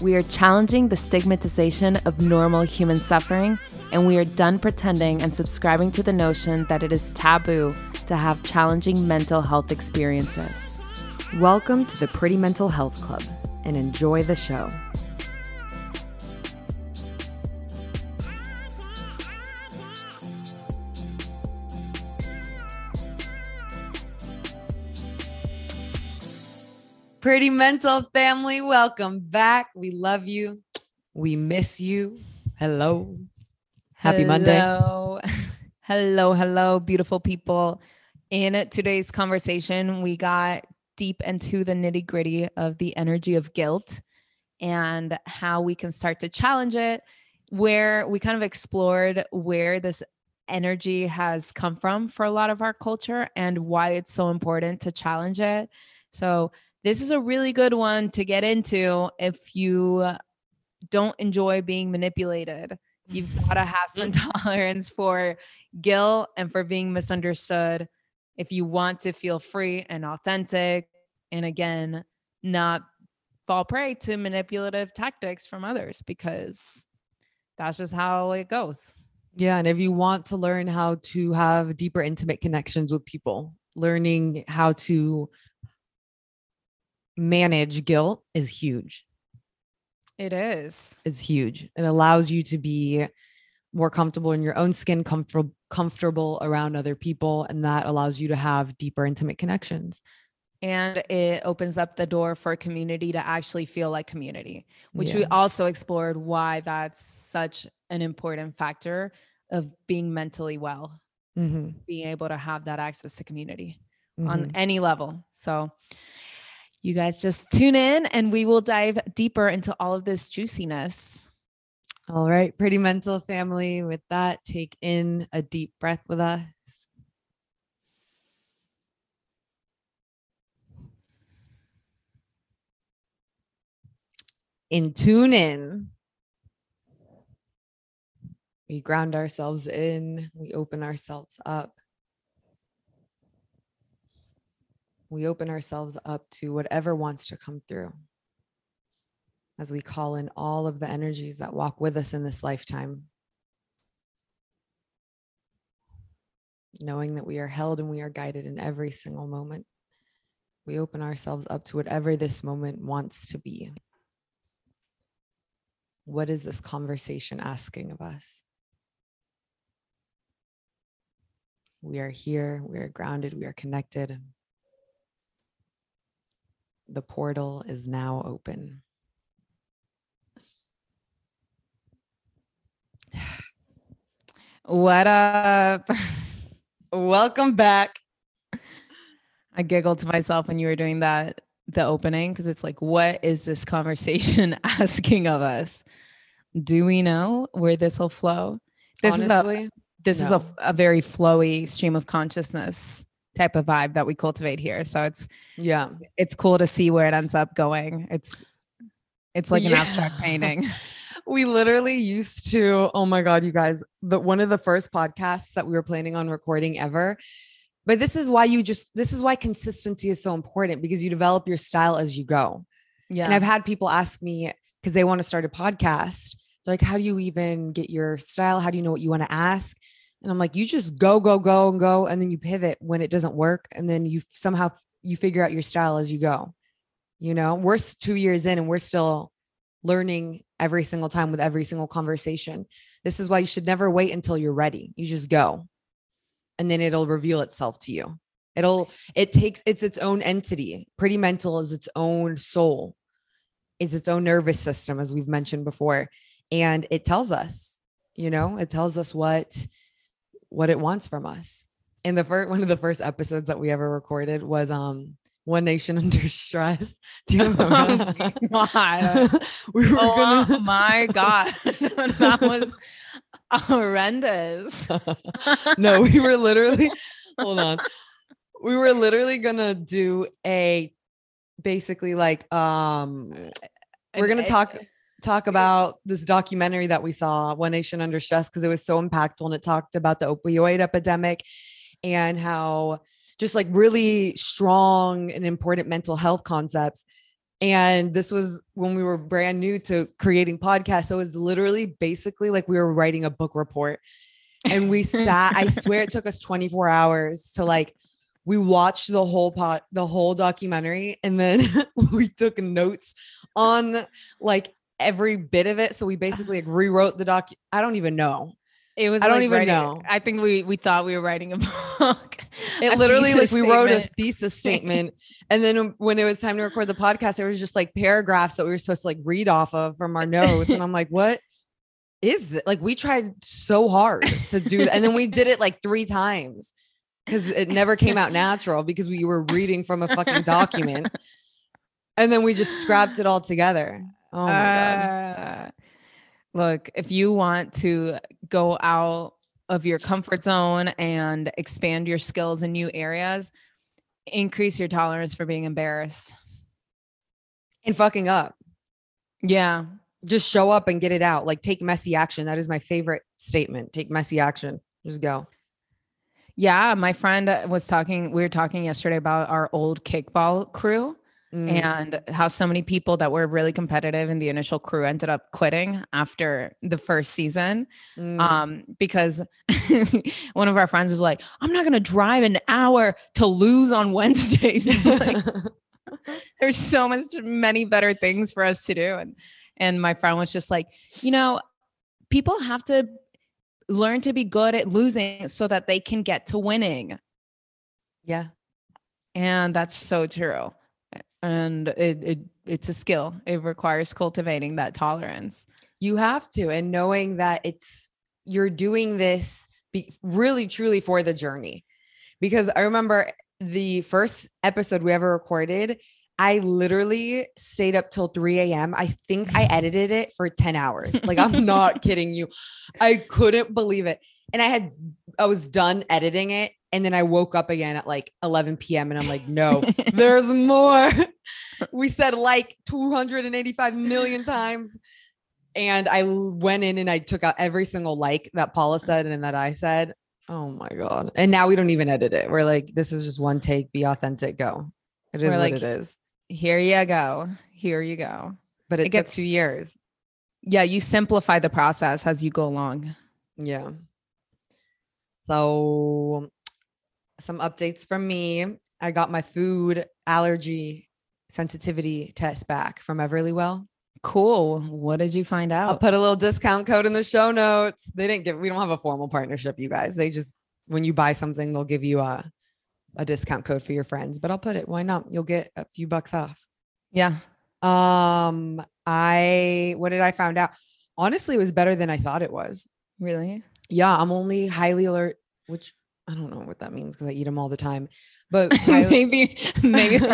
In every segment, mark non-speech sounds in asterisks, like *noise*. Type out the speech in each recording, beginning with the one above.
We are challenging the stigmatization of normal human suffering, and we are done pretending and subscribing to the notion that it is taboo to have challenging mental health experiences. Welcome to the Pretty Mental Health Club and enjoy the show. Pretty Mental family, welcome back. We love you. We miss you. Hello. Happy Monday. Hello. *laughs* hello, hello, beautiful people. In today's conversation, we got deep into the nitty gritty of the energy of guilt and how we can start to challenge it, where we kind of explored where this energy has come from for a lot of our culture and why it's so important to challenge it. So, this is a really good one to get into if you don't enjoy being manipulated. You've mm. got to have some mm. tolerance for guilt and for being misunderstood if you want to feel free and authentic. And again, not fall prey to manipulative tactics from others because that's just how it goes. Yeah. And if you want to learn how to have deeper, intimate connections with people, learning how to manage guilt is huge. It is. It's huge. It allows you to be more comfortable in your own skin, comfortable comfortable around other people and that allows you to have deeper intimate connections. And it opens up the door for community to actually feel like community, which yeah. we also explored why that's such an important factor of being mentally well, mm-hmm. being able to have that access to community mm-hmm. on any level. So, you guys just tune in and we will dive deeper into all of this juiciness. All right, pretty mental family. With that, take in a deep breath with us. And tune in. We ground ourselves in, we open ourselves up. We open ourselves up to whatever wants to come through as we call in all of the energies that walk with us in this lifetime. Knowing that we are held and we are guided in every single moment, we open ourselves up to whatever this moment wants to be. What is this conversation asking of us? We are here, we are grounded, we are connected. The portal is now open. *sighs* What up? *laughs* Welcome back. I giggled to myself when you were doing that, the opening, because it's like, what is this conversation *laughs* asking of us? Do we know where this will flow? This Honestly, is a this no. is a, a very flowy stream of consciousness type of vibe that we cultivate here. So it's yeah, it's cool to see where it ends up going. It's it's like yeah. an abstract painting. *laughs* we literally used to, oh my God, you guys, the one of the first podcasts that we were planning on recording ever. But this is why you just this is why consistency is so important because you develop your style as you go. Yeah. And I've had people ask me because they want to start a podcast. They're like, how do you even get your style? How do you know what you want to ask? And I'm like, you just go, go, go, and go. And then you pivot when it doesn't work. And then you somehow you figure out your style as you go. You know, we're two years in and we're still learning every single time with every single conversation. This is why you should never wait until you're ready. You just go. And then it'll reveal itself to you. It'll, it takes, it's its own entity. Pretty mental is its own soul, it's its own nervous system, as we've mentioned before. And it tells us, you know, it tells us what what it wants from us. And the first one of the first episodes that we ever recorded was um one Nation *laughs* Under Stress. Do you remember? Oh my god. *laughs* we were oh gonna... my god. *laughs* that was horrendous. no, we were literally hold on. we were literally gonna do a basically like um we're gonna talk talk about this documentary that we saw, One Nation Under Stress, because it was so impactful and it talked about the opioid epidemic and how just like really strong and important mental health concepts. And this was when we were brand new to creating podcasts. So it was literally basically like we were writing a book report. And we sat, I swear it took us 24 hours to like we watched the whole pot the whole documentary and then *laughs* we took notes on like every bit of it so we basically like rewrote the doc i don't even know It was. I don't like even writing- know. I think we we thought we were writing a *laughs* book. it A literally like we wrote a thesis *laughs* statement and then when it was time to record the podcast there was just like paragraphs that we were supposed to like read off of from our notes and i'm like what is it like we tried so hard to do that and then we did it like three times because it never came out natural because we were reading from a fucking document and then we just scrapped it all together oh my god. Uh, look, if you want to go out of your comfort zone and expand your skills in new areas, increase your tolerance for being embarrassed. and fucking up. Yeah. just show up and get it out. Like take messy action. That is my favorite statement. Take messy action. Just go. Yeah. My friend was talking, we were talking yesterday about our old kickball crew Mm. and how so many people that were really competitive in the initial crew ended up quitting after the first season. Mm. um because *laughs* one of our friends was like i'm not going to drive an hour to lose on *laughs* wednesdays *laughs* like, there's so much many better things for us to do and and my friend was just like you know people have to learn to be good at losing so that they can get to winning yeah and that's so true and it, it it's a skill it requires cultivating that tolerance You have to, and knowing that it's you're doing this be, really truly for the journey. Because I remember the first episode we ever recorded, I literally stayed up till 3 a.m. I think I *laughs* edited it for 10 hours. Like, I'm *laughs* not kidding you. I couldn't believe it. And I had, I was done editing it. And then I woke up again at like 11 p.m. and I'm like, no, *laughs* there's more. we said like 285 million times. And I went in and I took out every single like that Paula said and that I said. Oh my God. And now we don't even edit it. We're like, this is just one take, be authentic, go. It is We're what like, it is. here you go here you go But it, it took gets- two years. yeah you simplify the process as you go along Yeah. So some updates from me. I got my food allergy sensitivity test back from Everlywell. cool what did you find out? I'll put a little discount code in the show notes. They didn't give we don't have a formal partnership, you guys. They just when you buy something, they'll give you a a discount code for your friends. But I'll put it. Why not? You'll get a few bucks off. yeah Um, I what did I found out? Honestly, it was better than I thought it was. really Yeah, I'm only highly alert, which I don't know what that means because I eat them all the time. But *laughs* highly- maybe *laughs* maybe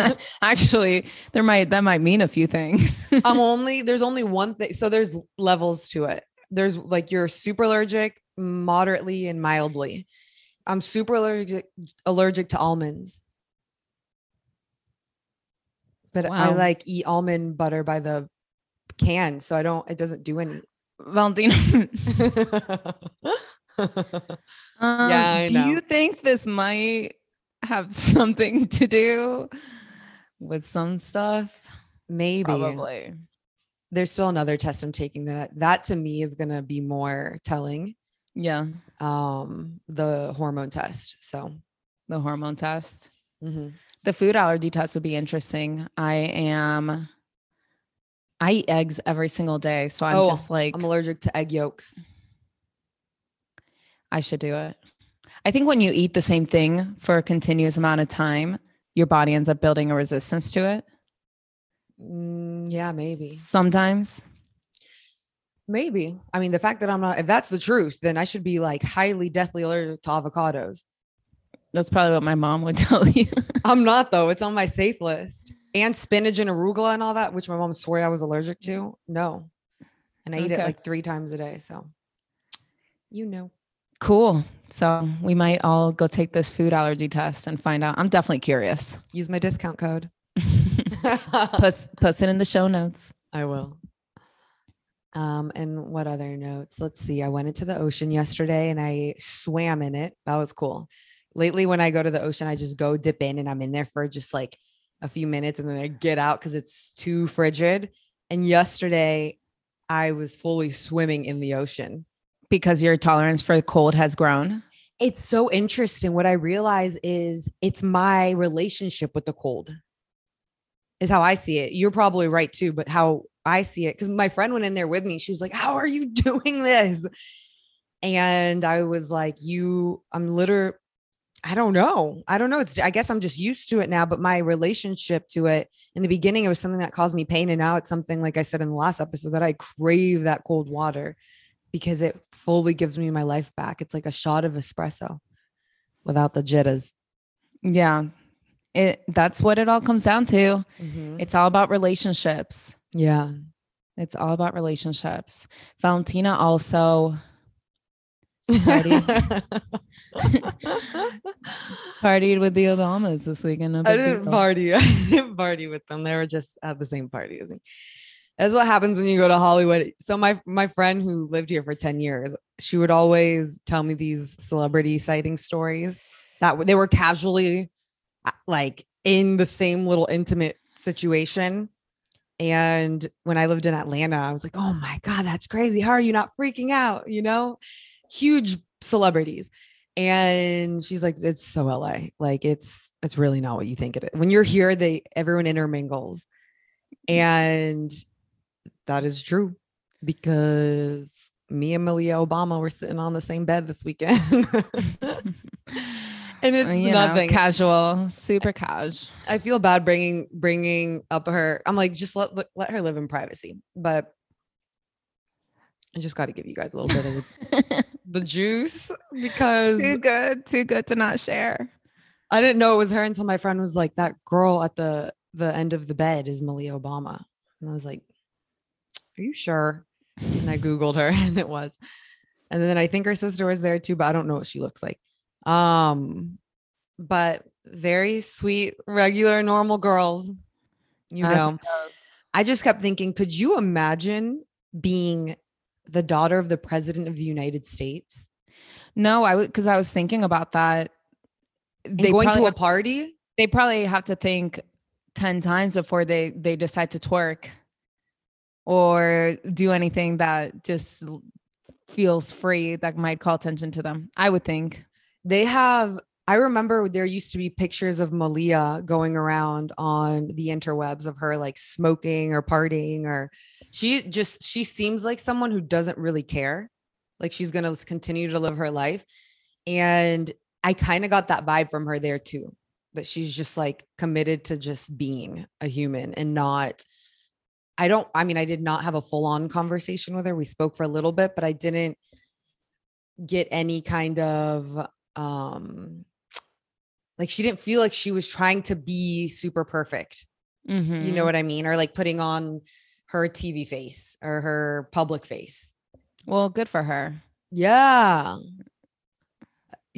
actually there might that might mean a few things I'm *laughs* only there's only one thing. So there's levels to it. There's like you're super allergic, moderately, and mildly. I'm super allergic allergic to almonds. But I like eat almond butter by the can, so I don't it doesn't do any. Valentina, *laughs* um, I do you think this might have *laughs* something to do with some stuff Maybe probably there's still another test I'm taking that that to me is gonna be more telling. yeah Um, the hormone test. So the hormone test mhm. The food allergy test would be interesting. I am I eat eggs every single day. So I'm Oh, just like I'm allergic to egg yolks. I should do it. I think when you eat the same thing for a continuous amount of time, your body ends up building a resistance to it. Mm, yeah, maybe. Sometimes. Maybe. I mean, the fact that I'm not, if that's the truth, then I should be like highly deathly allergic to avocados. That's probably what my mom would *laughs* tell you. I'm not though. It's on my safe list. And spinach and arugula and all that, which my mom swore I was allergic to. No. And I eat it like three times a day. So you know. Cool. So we might all go take this food allergy test and find out. I'm definitely curious. Use my discount code. *laughs* *laughs* post, post it in the show notes. I will. Um, and what other notes? Let's see. I went into the ocean yesterday and I swam in it. That was cool. Lately, when I go to the ocean, I just go dip in and I'm in there for just like a few minutes and then I get out because it's too frigid. And yesterday, I was fully swimming in the ocean because your tolerance for the cold has grown. It's so interesting. What I realize is it's my relationship with the cold, is how I see it. You're probably right too, but how I see it, because my friend went in there with me. She was like, How are you *laughs* doing this? And I was like, You, I'm literally, I don't know. I don't know. It's, I guess I'm just used to it now, but my relationship to it in the beginning, it was something that caused me pain. And now it's something, like I said in the last episode, that I crave that cold water because it fully gives me my life back. It's like a shot of espresso without the jitters. Yeah. It that's what it all comes down to. Mm-hmm. It's all about relationships. Yeah. It's all about relationships. Valentina also partied, *laughs* partied with the Obamas this weekend. I didn't party. *laughs* I didn't party with them. They were just at the same party as me. That's what happens when you go to Hollywood. So my my friend who lived here for 10 years, she would always tell me these celebrity sighting stories that they were casually uh, like in the same little intimate situation. And when I lived in Atlanta, I was like, "Oh my god, that's crazy. How are you not freaking out?" You know? Huge celebrities. And she's like, "It's so LA. Like it's it's really not what you think it is. When you're here, they everyone intermingles." And that is true because me and Malia Obama were sitting on the same bed this weekend. *laughs* and it's you nothing know, casual, super casual. I feel bad bringing bringing up her. I'm like, just let let her live in privacy. But I just got to give you guys a little bit of the, *laughs* the juice because too good, too good to not share. I didn't know it was her until my friend was like, "That girl at the the end of the bed is Malia Obama," and I was like, "Are you sure?" And I googled her, *laughs* and it was. And then I think her sister was there too, but I don't know what she looks like. Um, but very sweet, regular, normal girls. You As know, I just kept thinking, could you imagine being the daughter of the president of the United States? No, I would because I was thinking about that. They going to a party? They probably have to think 10 times before they they decide to twerk or do anything that just feels free that might call attention to them. I would think. They have I remember there used to be pictures of Malia going around on the interwebs of her like smoking or partying or she just she seems like someone who doesn't really care. Like she's going to continue to live her life. And I kind of got that vibe from her there too. That she's just like committed to just being a human and not I don't I mean I did not have a full on conversation with her. We spoke for a little bit, but I didn't get any kind of um like she didn't feel like she was trying to be super perfect. Mm-hmm. You know mm-hmm. what I mean? Or like putting on her TV face or her public face. Well, good for her. Yeah.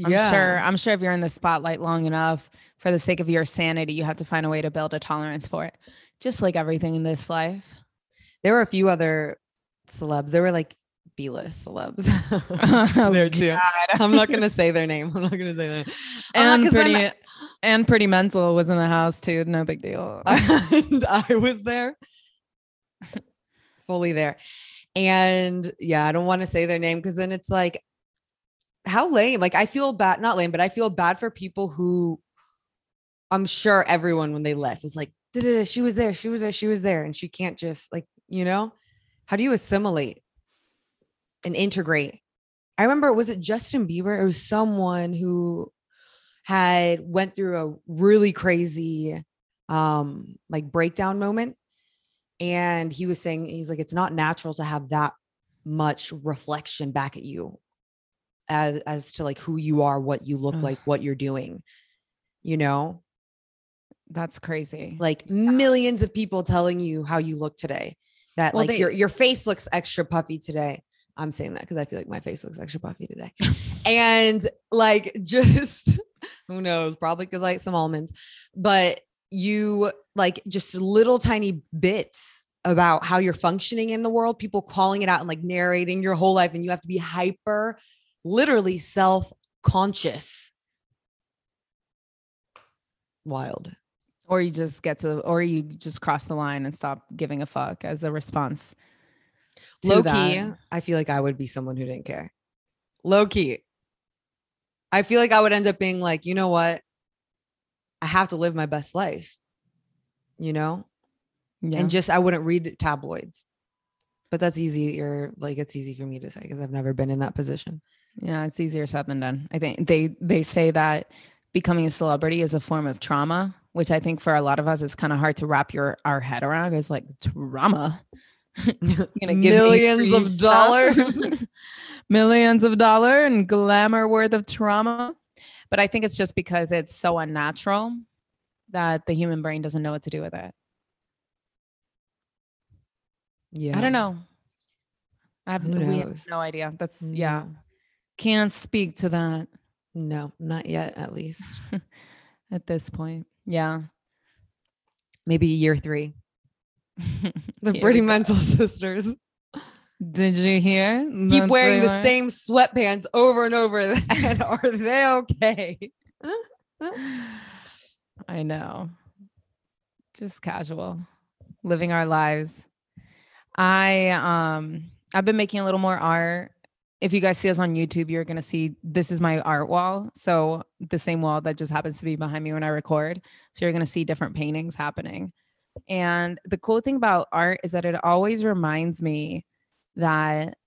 I'm yeah. sure I'm sure if you're in the spotlight long enough for the sake of your sanity, you have to find a way to build a tolerance for it. Just like everything in this life. There were a few other celebs. There were like B-list celebs oh, *laughs* there *laughs* too. God. I'm not gonna say their name. I'm not gonna say that. And pretty then, and pretty mental was in the house too. No big deal. *laughs* and I was there, fully there. And yeah, I don't want to say their name because then it's like, how lame. Like I feel bad, not lame, but I feel bad for people who I'm sure everyone when they left was like, she was there, she was there, she was there, and she can't just like, you know, how do you assimilate? and integrate. I remember was it Justin Bieber? It was someone who had went through a really crazy um like breakdown moment and he was saying he's like it's not natural to have that much reflection back at you as as to like who you are, what you look Ugh. like, what you're doing. You know? That's crazy. Like millions of people telling you how you look today. That well, like they, your your face looks extra puffy today I'm saying that because I feel like my face looks extra puffy today. *laughs* and like *laughs* just who knows, probably because I ate some almonds, but you like just little tiny bits about how you're functioning in the world, people calling it out and like narrating your whole life, and you have to be hyper, literally self conscious. Wild. Or you just get to, or you just cross the line and stop giving a fuck as a response. Low key, that. I feel like I would be someone who didn't care. Low key. I feel like I would end up being like, you know what? I have to live my best life, you know? Yeah. And just I wouldn't read tabloids. But that's easy. Or like it's easy for me to say because I've never been in that position. Yeah, it's easier said than done. I think they they say that becoming a celebrity is a form of trauma, which I think for a lot of us it's kind of hard to wrap your our head around. It's like trauma. *laughs* You're gonna give Millions of dollars. *laughs* *laughs* millions of dollar and glamour worth of trauma. But I think it's just because it's so unnatural that the human brain doesn't know what to do with it. yeah. I don't know. I have, have no idea. That's mm. yeah. Can't speak to that No, not yet, at least. at this point. Yeah. Maybe year three. *laughs* The Here Pretty. Mental *laughs* Sisters. Did you hear? Keep that wearing the same sweatpants over and over. *laughs* And are they okay? I know. Just casual, living our lives. I um I've been making a little more art. If you guys see us on YouTube, you're gonna see this is my art wall. So the same wall that just happens to be behind me when I record. So you're gonna see different paintings happening. And the cool thing about art is that it always reminds me that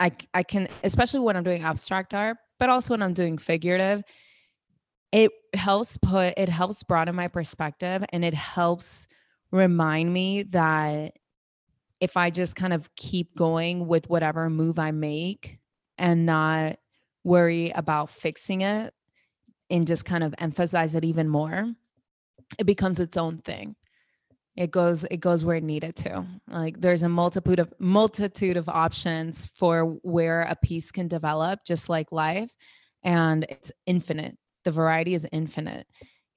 I, I can, especially when I'm doing abstract art, but also when I'm doing figurative, it helps put it helps broaden my perspective and it helps remind me that if I just kind of keep going with whatever move I make and not worry about fixing it and just kind of emphasize it even more, it becomes its own thing. It goes it goes where it needed to. Like there's a multitude of multitude of options for where a piece can develop just like life and it's infinite. The variety is infinite.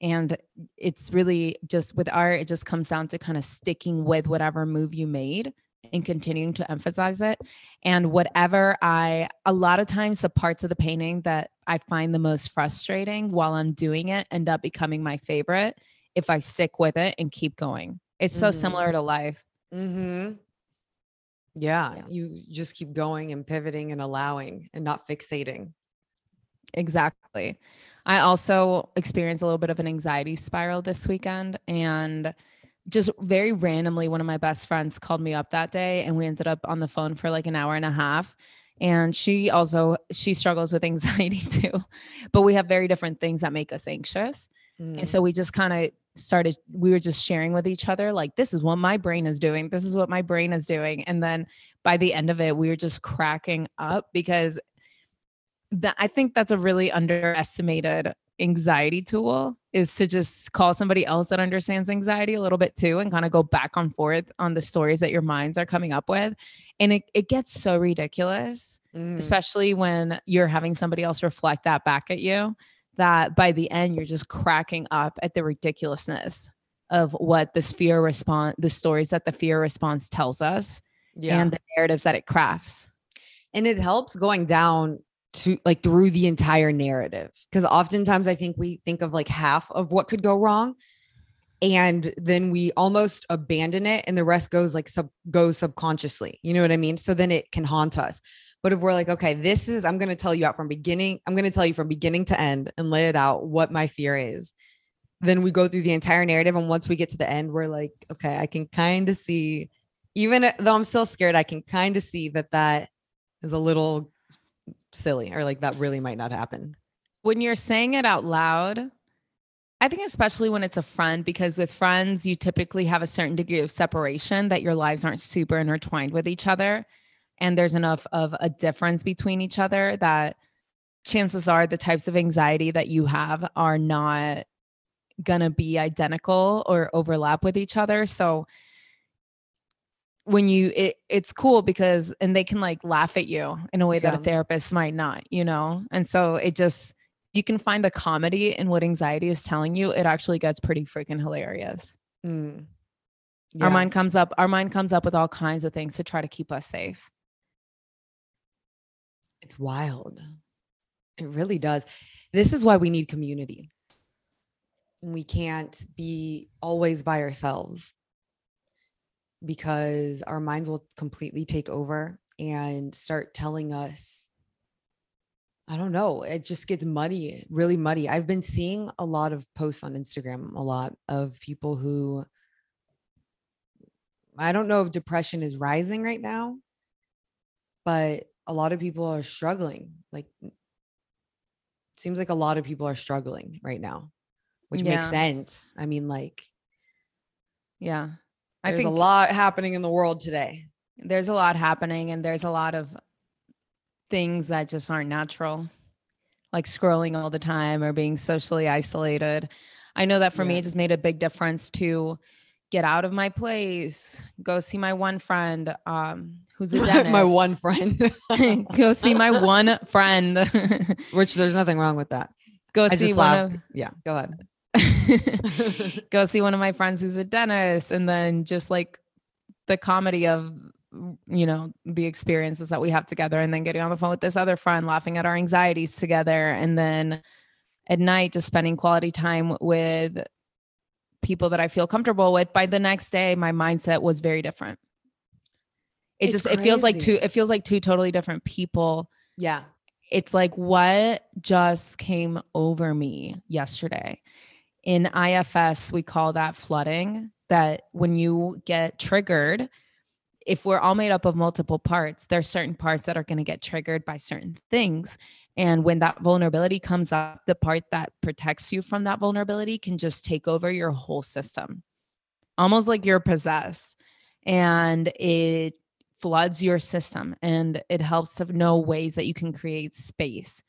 And it's really just with art, it just comes down to kind of sticking with whatever move you made and continuing to emphasize it. And whatever I, a lot of times, the parts of the painting that I find the most frustrating while I'm doing it end up becoming my favorite if I stick with it and keep going. It's so Mhm. similar to life. Mm-hmm. Yeah, Yeah. you just keep going and pivoting and allowing and not fixating. Exactly. I also experienced a little bit of an anxiety spiral this weekend and just very randomly one of my best friends called me up that day and we ended up on the phone for like an hour and a half and she also she struggles with anxiety *laughs* too but we have very different things that make us anxious Mm. and so we just kind of started we were just sharing with each other like this is what my brain is doing this is what my brain is doing and then by the end of it we were just cracking up because that I think that's a really underestimated anxiety tool is to just call somebody else that understands anxiety a little bit too and kind of go back and forth on the stories that your minds are coming up with and it, it gets so ridiculous Mhm. especially when you're having somebody else reflect that back at you that by the end you're just cracking up at the ridiculousness of what this fear response the stories that the fear response tells us yeah. and the narratives that it crafts and it helps going down to like through the entire narrative because oftentimes i think we think of like half of what could go wrong and then we almost abandon it and the rest goes like sub goes subconsciously you know what i mean? So then it can haunt us. But if we're like okay this is i'm going to tell you out from beginning i'm going to tell you from beginning to end and lay it out what my fear is then we go through the entire narrative and once we get to the end we're like okay i can kind of see even though i'm still scared i can kind of see that that is a little silly or like that really might not happen. when you're saying it out loud, I think especially when it's a friend, because with friends, you typically have a certain degree of separation that your lives aren't super intertwined with each other. And there's enough of a difference between each other that chances are the types of anxiety that you have are not going to be identical or overlap with each other. So when you it, it's cool because and they can like laugh at you in a way that a therapist might not you know and so it just you can find the comedy in what anxiety is telling you it actually gets pretty freaking hilarious Mm. our mind comes up our mind comes up with all kinds of things to try to keep us safe It's wild. It really does. This is why we need community. We can't be always by ourselves because our minds will completely take over and start telling us I don't know, it just gets muddy, really muddy. I've been seeing a lot of posts on Instagram, a lot of people who I don't know if depression is rising right now, but a lot of people are struggling. Like seems like a lot of people are struggling right now, which makes sense. I mean, like yeah i there's think a lot happening in the world today. there's a lot happening and there's a lot of things that just aren't natural like scrolling all the time or being socially isolated i know that for me it just made a big difference to get out of my place go see my one friend um who's a dentist *laughs* My one friend, *laughs* go see my one friend which there's nothing wrong with that. go I see just one laughed. of Yeah, go ahead. *laughs* go see one of my friends who's a dentist and then just like the comedy of you know the experiences that we have together and then getting on the phone with this other friend laughing at our anxieties together and then at night just spending quality time with people that I feel comfortable with by the next day my mindset was very different it It's just it feels like two it feels like two totally different people yeah. it's like what just came over me yesterday. In IFS, we call that flooding. That when you get triggered, if we're all made up of multiple parts, there's certain parts that are going to get triggered by certain things. And when that vulnerability comes up, the part that protects you from that vulnerability can just take over your whole system, almost like you're possessed. And it floods your system and it helps to know ways that you can create space.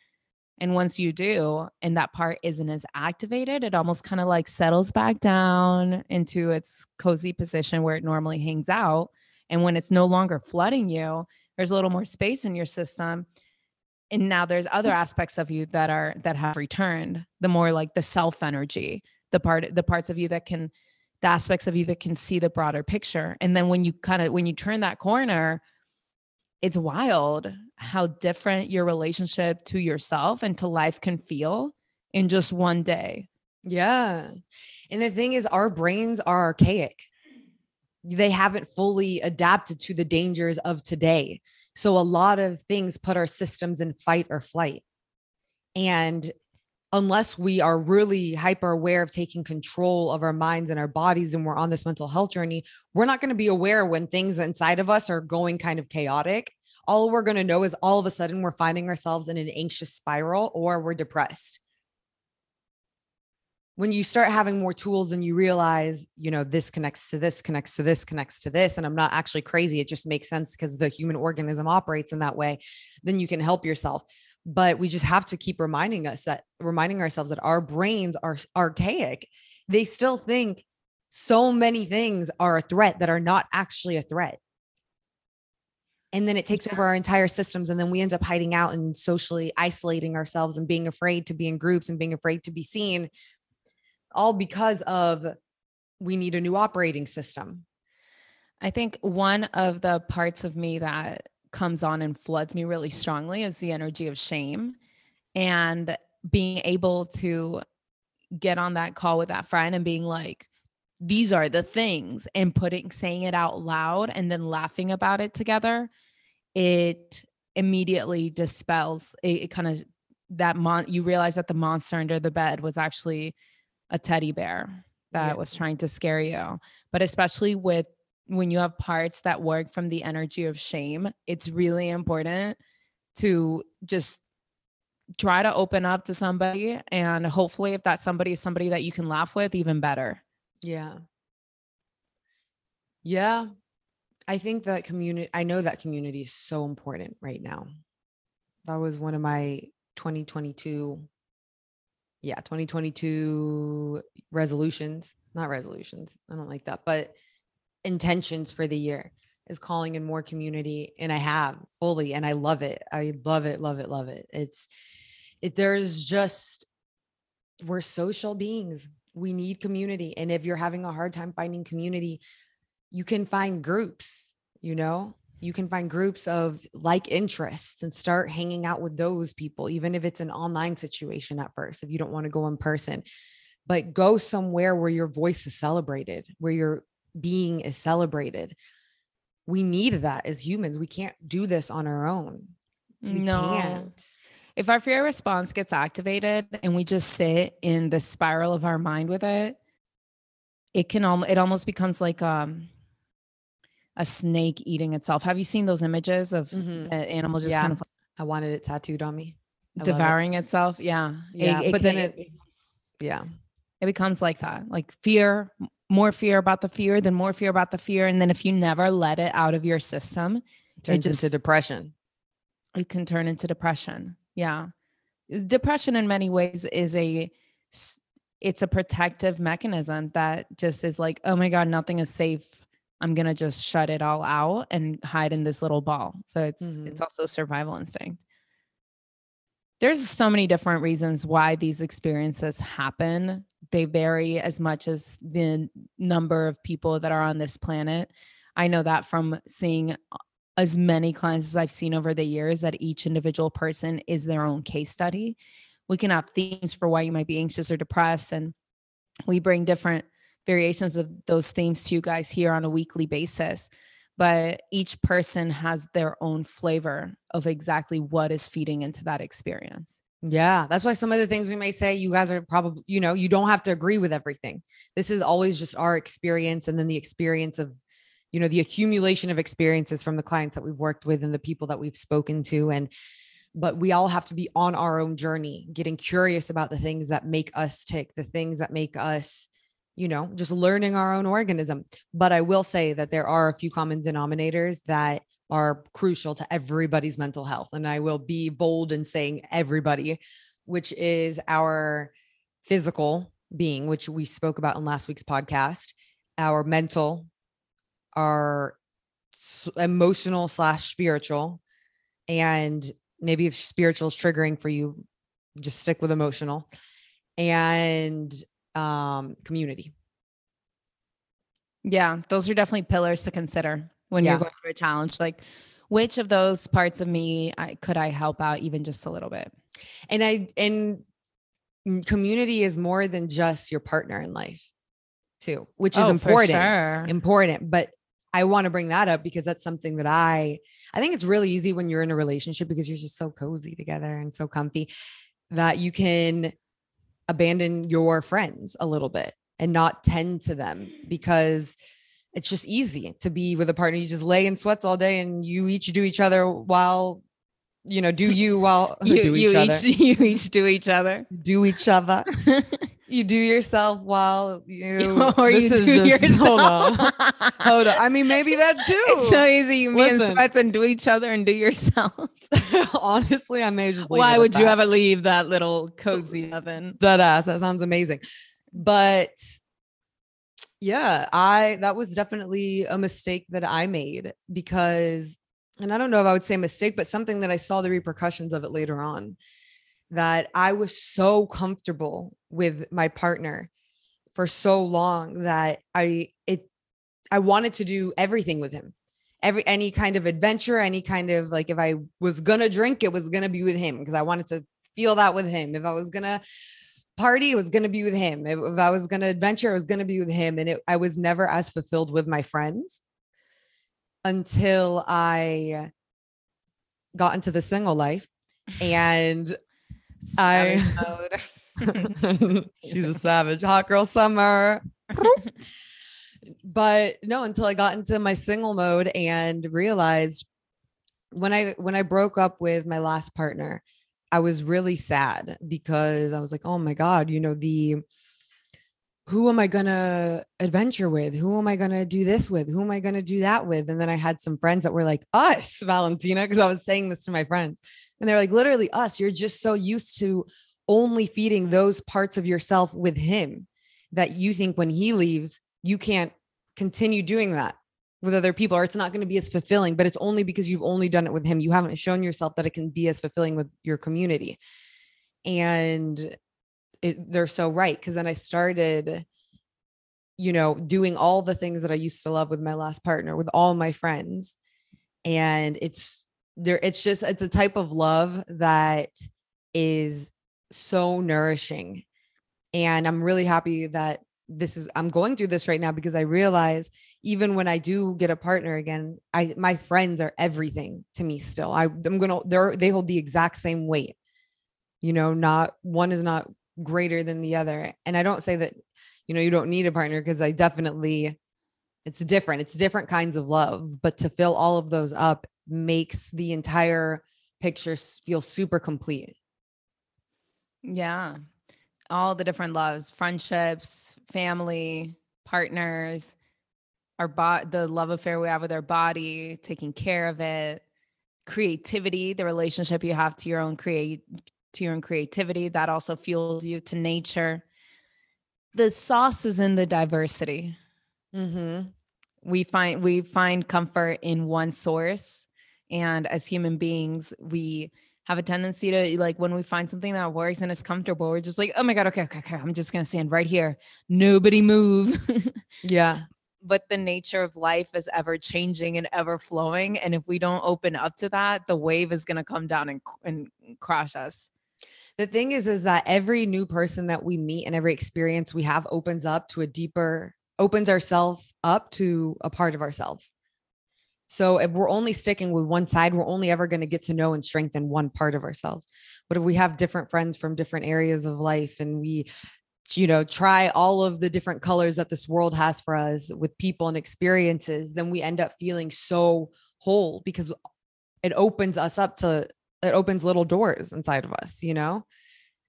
And once you do, and that part isn't as activated, it almost kind of like settles back down into its cozy position where it normally hangs out. And when it's no longer flooding you, there's a little more space in your system. And now there's other mm. aspects of you that are that have returned, the more like the self energy, the part the parts of you that can the aspects of you that can see the broader picture. And then when you kind of when you turn that corner, it's wild how different your relationship to yourself and to life can feel in just one day. Yeah. And the thing is, our brains are archaic. They haven't fully adapted to the dangers of today. So, a lot of things put our systems in fight or flight. And unless we are really hyper aware of taking control of our minds and our bodies and we're on this mental health journey, we're not going to be aware when things inside of us are going kind of chaotic. All we're going to know is all of a sudden we're finding ourselves in an anxious spiral or we're depressed when you start having more tools and you realize, you know, this connects to this, connects to this, connects to this, and I'm not actually crazy, it just makes sense because the human organism operates in that way, then you can help yourself. But we just have to keep reminding us that, reminding ourselves that our brains are archaic. They still think so many things are a threat that are not actually a threat. And then it takes over our entire systems. And then we end up hiding out and socially isolating ourselves and being afraid to be in groups and being afraid to be seen all because of we need a new operating system. I think one of the parts of me that comes on and floods me really strongly is the energy of shame and being able to get on that call with that friend and being like these are the things and putting saying it out loud and then laughing about it together it immediately dispels it, it kind of that mon you realize that the monster under the bed was actually a teddy bear that Yeah. was trying to scare you but especially with when you have parts that work from the energy of shame it's really important to just try to open up to somebody and hopefully if that somebody is somebody that you can laugh with even better Yeah. Yeah. I think that community, I know that community is so important right now. That was one of my 2022, yeah, 2022 resolutions, not resolutions. I don't like that, but intentions for the year is calling in more community and I have fully and I love it. I love it, love it, love it. It's it there's just we're social beings. We need community and if you're having a hard time finding community, you can find groups, you know? You can find groups of like interests and start hanging out with those people even if it's an online situation at first if you don't want to go in person. But go somewhere where your voice is celebrated, where your being is celebrated we need that as humans. We can't do this on our own. We no. can't. If our fear response gets activated and we just sit in the spiral of our mind with it, it can almost it almost becomes like um a snake eating itself. Have you seen those images of Mhm. the animal just Yeah. kind of I wanted it tattooed on me. I love it. devouring itself? Yeah. Yeah, but then can- it- Yeah. it becomes like that like fear more fear about the fear then more fear about the fear and then if you never let it out of your system it Turns just- into depression. it can turn into depression yeah. Depression in many ways is a it's a protective mechanism that just is like oh my god nothing is safe. I'm gonna just shut it all out and hide in this little ball. So it's it's mm-hmm. also survival instinct. There's so many different reasons why these experiences happen. They vary as much as the number of people that are on this planet. I know that from seeing as many clients as I've seen over the years that each individual person is their own case study. We can have themes for why you might be anxious or depressed, and we bring different variations of those themes to you guys here on a weekly basis. But each person has their own flavor of exactly what is feeding into that experience. Yeah. That's why some of the things we may say, you guys are probably, you know, you don't have to agree with everything. This is always just our experience and then the experience of, you know, the accumulation of experiences from the clients that we've worked with and the people that we've spoken to. And, but we all have to be on our own journey, getting curious about the things that make us tick, the things that make us, you know, just learning our own organism. But I will say that there are a few common denominators that are crucial to everybody's mental health. And I will be bold in saying everybody, which is our physical being, which we spoke about in last week's podcast, our mental, s- emotional slash spiritual. And maybe if spiritual is triggering for you, just stick with emotional and um community. Yeah, those are definitely pillars to consider when Yeah. you're going through a challenge. Like, which of those parts of me I, could I help out even just a little bit? And I and mm, community is more than just your partner in life, too, which is Oh, important. sure. Important. But I want to bring that up because that's something that I I think it's really easy when you're in a relationship because you're just so cozy together and so comfy that you can abandon your friends a little bit and not tend to them because it's just easy to be with a partner. You just lay in sweats all day and you each do each other while you know, do you while *laughs* you, *laughs* do you each other each *laughs* you each do each other. do each other. You do yourself while you *laughs* or oh, this you do just- yourself. Hold on. *laughs* Hold on. I mean, maybe that too. It's so easy. You be in Listen. sweats and do each other and do yourself. *laughs* Honestly, I may just leave Why would you that. ever leave that little cozy oven? dead ass? That sounds amazing. But yeah, I that was definitely a mistake that I made because and I don't know if I would say mistake, but something that I saw the repercussions of it later on. That I was so comfortable with my partner for so long that I it I wanted to do everything with him. Every any kind of adventure, any kind of like if I was gonna drink, it was gonna be with him because I wanted to feel that with him. If I was gonna party, it was gonna be with him. If, if I was gonna adventure, it was gonna be with him. And it, I was never as fulfilled with my friends until I got into the single life. *laughs* And Savage mode. *laughs* *laughs* she's a savage, hot girl summer. *laughs* but no, until I got into my single mode and realized when I when I broke up with my last partner, I was really sad because I was like, oh my God, you know, the who am I gonna adventure with? Who am I gonna do this with? Who am I gonna do that with? And then I had some friends that were like, us, *laughs* Valentina, because I was saying this to my friends. And they're like, literally, us. You're just so used to only feeding those parts of yourself with him that you think when he leaves, you can't continue doing that. with other people or it's not going to be as fulfilling but it's only because you've only done it with him you haven't shown yourself that it can be as fulfilling with your community and it, they're so right because then i started you know doing all the things that i used to love with my last partner with all my friends. And it's there it's just it's a type of love that is so nourishing. And i'm really happy that this is i'm going through this right now because i realize even when i do get a partner again i my friends are everything to me still. I, i'm gonna they're they hold the exact same weight. You know not one is not greater than the other and i don't say that you know you don't need a partner because i definitely it's different it's different kinds of love but to fill all of those up makes the entire picture feel super complete. Yeah all the different loves, friendships, family, partners, our bot the love affair we have with our body, taking care of it, creativity, the relationship you have to your own create to your own creativity that also fuels you to nature. The sauce is in the diversity. Mm-hmm. We find we find comfort in one source, and as human beings, we have a tendency to like when we find something that works and is comfortable, we're just like, oh my God, okay, okay, okay. I'm just gonna stand right here. Nobody move. *laughs* yeah. But the nature of life is ever changing and ever flowing. And if we don't open up to that, the wave is gonna come down and, and crush us. The thing is, is that every new person that we meet and every experience we have opens up to a deeper, opens ourselves up to a part of ourselves. So if we're only sticking with one side, we're only ever going to get to know and strengthen one part of ourselves. But if we have different friends from different areas of life and we you know try all of the different colors that this world has for us with people and experiences then we end up feeling so whole because it opens us up to it opens little doors inside of us you know?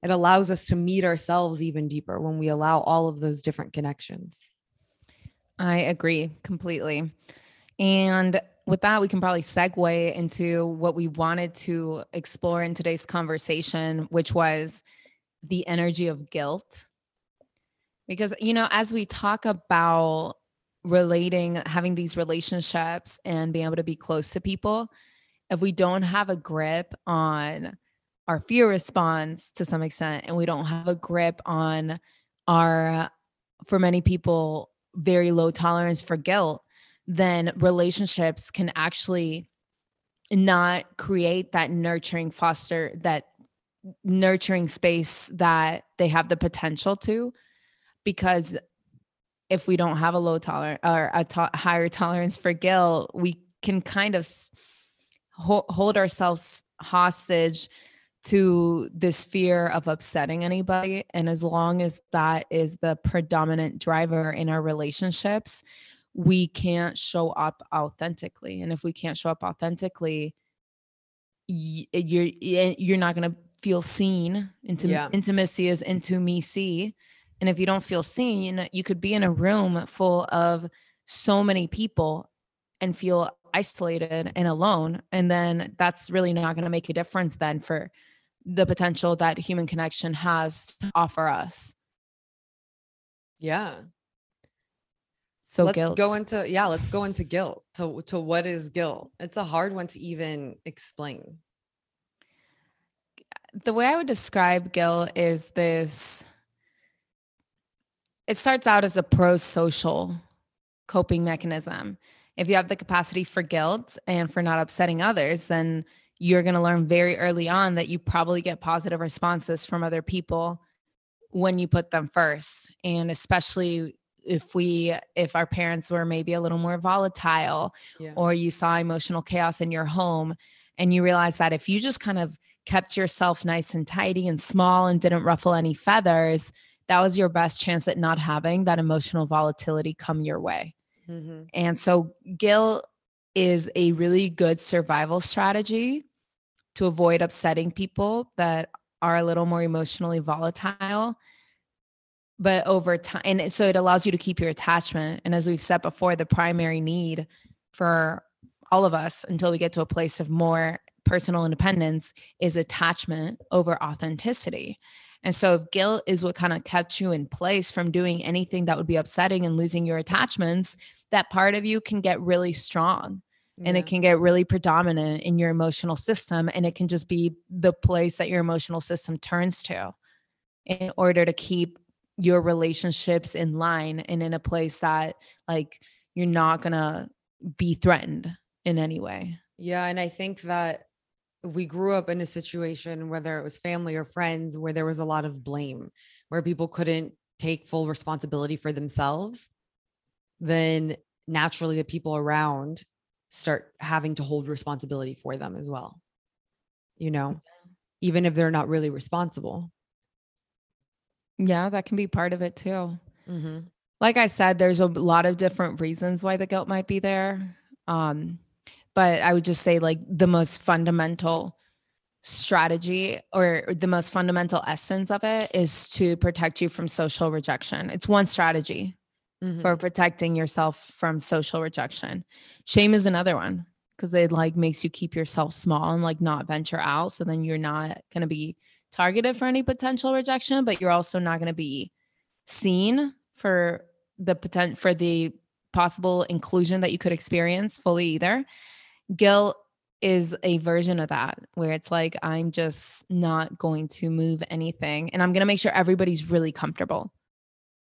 It allows us to meet ourselves even deeper when we allow all of those different connections. I agree completely. And with that, we can probably segue into what we wanted to explore in today's conversation, which was the energy of guilt. Because, you know, as we talk about relating, having these relationships and being able to be close to people, if we don't have a grip on our fear response to some extent, and we don't have a grip on our, for many people, very low tolerance for guilt, then relationships can actually not create that nurturing foster that nurturing space that they have the potential to because if we don't have a low tolerance or a to- higher tolerance for guilt we can kind of ho- hold ourselves hostage to this fear of upsetting anybody. And as long as that is the predominant driver in our relationships we can't show up authentically. And if we can't show up authentically you're you're not going to feel seen. Intim- yeah. intimacy is into me see. And if you don't feel seen you could be in a room full of so many people and feel isolated and alone and then that's really not going to make a difference then for the potential that human connection has to offer us yeah so let's guilt. go into yeah, let's go into guilt. To to what is guilt? It's a hard one to even explain. The way I would describe guilt is this it starts out as a pro-social coping mechanism. If you have the capacity for guilt and for not upsetting others, then you're going to learn very early on that you probably get positive responses from other people when you put them first. And especially if we if our parents were maybe a little more volatile yeah. or you saw emotional chaos in your home and you realize that if you just kind of kept yourself nice and tidy and small and didn't ruffle any feathers that was your best chance at not having that emotional volatility come your way mm-hmm. and so guilt is a really good survival strategy to avoid upsetting people that are a little more emotionally volatile. But over time and so it allows you to keep your attachment. And as we've said before the primary need for all of us until we get to a place of more personal independence is attachment over authenticity and so if guilt is what kind of kept you in place from doing anything that would be upsetting and losing your attachments that part of you can get really strong and it can get really predominant in your emotional system and it can just be the place that your emotional system turns to in order to keep your relationships in line and in a place that like you're not going to be threatened in any way. Yeah, and I think that we grew up in a situation, whether it was family or friends, where there was a lot of blame, where people couldn't take full responsibility for themselves, then naturally the people around start having to hold responsibility for them as well. You know, even if they're not really responsible. yeah that can be part of it too Mm-hmm. like I said, there's a lot of different reasons why the guilt might be there. Um, but I would just say, like, the most fundamental strategy or the most fundamental essence of it is to protect you from social rejection. It's one strategy Mm-hmm. for protecting yourself from social rejection. Shame is another one because it like makes you keep yourself small and like not venture out. So then you're not going to be targeted for any potential rejection, but you're also not going to be seen for the potent for the possible inclusion that you could experience fully either. Guilt is a version of that where it's like I'm just not going to move anything and I'm going to make sure everybody's really comfortable.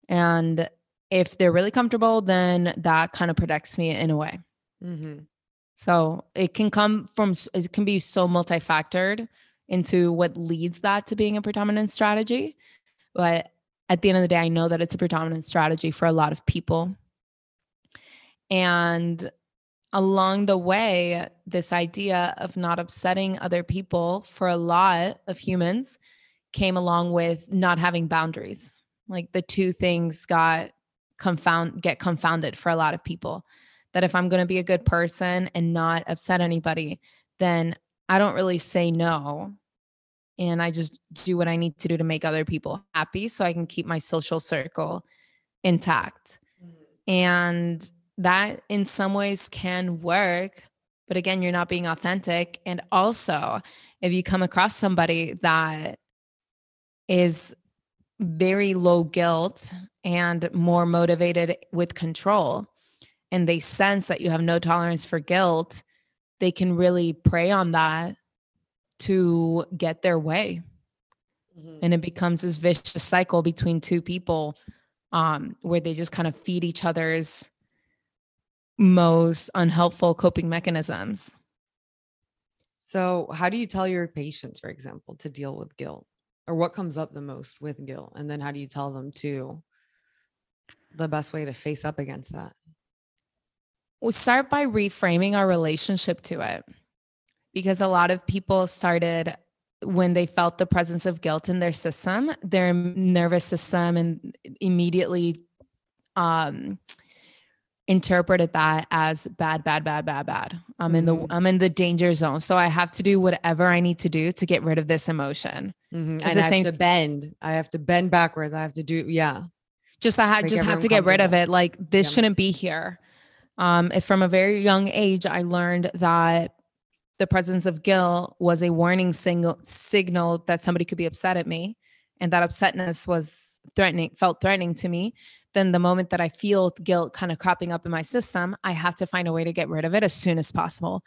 And if they're really comfortable, then that kind of protects me in a way. Mm-hmm. So it can come from, it can be so multifactored into what leads that to being a predominant strategy. But at the end of the day, I know that it's a predominant strategy for a lot of people. And along the way, this idea of not upsetting other people for a lot of humans came along with not having boundaries. Like the two things got confound get confounded for a lot of people. That if I'm going to be a good person and not upset anybody, then I don't really say no. And I just do what I need to do to make other people happy so I can keep my social circle intact. Mm. And that in some ways can work. But again, you're not being authentic. And also, if you come across somebody that is very low guilt and more motivated with control, and they sense that you have no tolerance for guilt, they can really prey on that to get their way. Mm-hmm. And it becomes this vicious cycle between two people um, where they just kind of feed each other's most unhelpful coping mechanisms. So, how do you tell your patients, for example, to deal with guilt? Or what comes up the most with guilt? And then how do you tell them to the best way to face up against that? we start by reframing our relationship to it because a lot of people started when they felt the presence of guilt in their system their nervous system and immediately um interpreted that as bad bad bad bad bad i'm in the Mhm. i'm in the danger zone so i have to do whatever i need to do to get rid of this emotion Mhm. And the I have to bend. I have to bend backwards. I have to do, yeah. just I had just have to get rid of it. Like this Yeah. shouldn't be here. Um, if from a very young age, I learned that the presence of guilt was a warning signal signal that somebody could be upset at me, and that upsetness was threatening, felt threatening to me. Then the moment that I feel guilt kind of cropping up in my system, I have to find a way to get rid of it as soon as possible.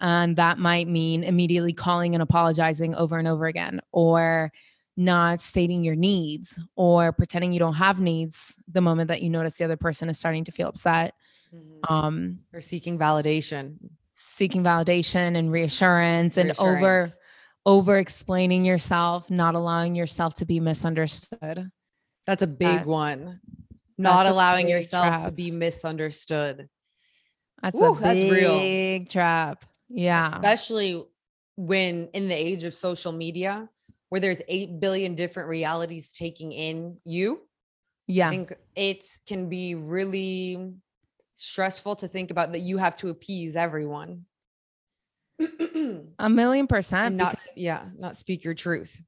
And that might mean immediately calling and apologizing over and over again, or not stating your needs or pretending you don't have needs the moment that you notice the other person is starting to feel upset um Or seeking validation. seeking validation and reassurance and over over explaining yourself not allowing yourself to be misunderstood That's a big That's- one. Not allowing yourself to be misunderstood. that's Ooh, a that's real. big trap yeah Especially when in the age of social media, where there's 8 billion different realities taking in you. yeah I think it can be really stressful to think about that you have to appease everyone. a million percent not yeah, not speak your truth.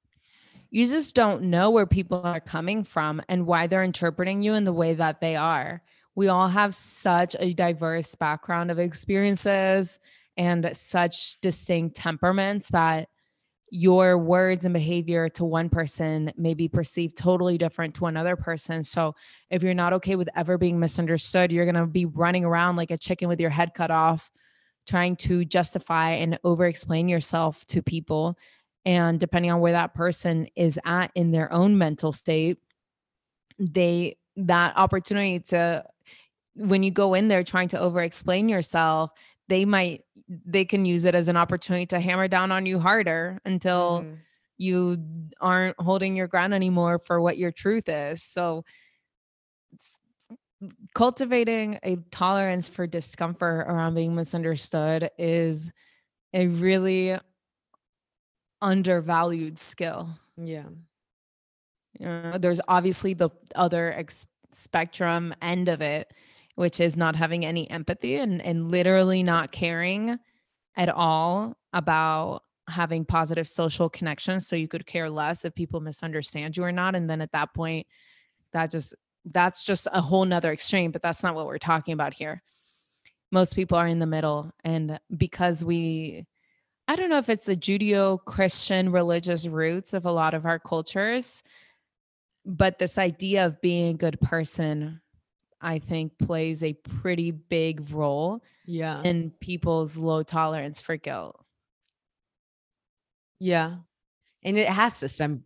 You just don't know where people are coming from and why they're interpreting you in the way that they are. We all have such a diverse background of experiences and such distinct temperaments that your words and behavior to one person may be perceived totally different to another person. So if you're not okay with ever being misunderstood, you're going to be running around like a chicken with your head cut off, trying to justify and over explain yourself to people. And depending on where that person is at in their own mental state, they that opportunity to when you go in there trying to over explain yourself, they might they can use it as an opportunity to hammer down on you harder until mm. you aren't holding your ground anymore for what your truth is. So cultivating a tolerance for discomfort around being misunderstood is a really undervalued skill. Yeah. You know, there's obviously the other ex- spectrum end of it which is not having any empathy and, and literally not caring at all about having positive social connections. So you could care less if people misunderstand you or not. And then at that point, that just that's just a whole nother extreme, but that's not what we're talking about here. Most people are in the middle. And because we I don't know if it's the Judeo Christian religious roots of a lot of our cultures, but this idea of being a good person I think plays a pretty big role yeah in people's low tolerance for guilt. Yeah. And it has to stem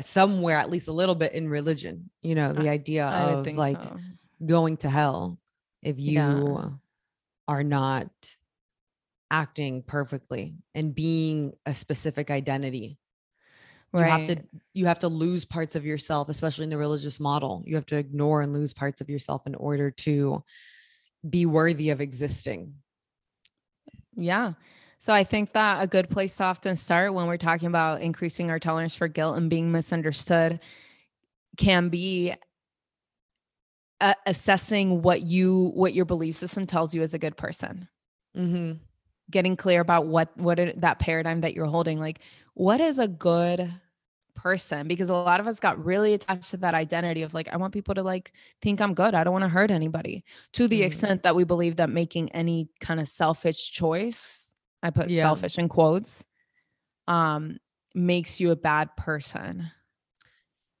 somewhere at least a little bit in religion, you know, the idea I of like so. going to hell if you yeah. are not acting perfectly and being a specific identity Right. You have to you have to lose parts of yourself, especially in the religious model. You have to ignore and lose parts of yourself in order to be worthy of existing. Yeah. So I think that a good place to often start when we're talking about increasing our tolerance for guilt and being misunderstood can be assessing what you what your belief system tells you as a good person. Mm-hmm. Getting clear about what what it, that paradigm that you're holding, like what is a good person because a lot of us got really attached to that identity of like I want people to like think I'm good. I don't want to hurt anybody to the mm. extent that we believe that making any kind of selfish choice, I put yeah. selfish in quotes, um makes you a bad person.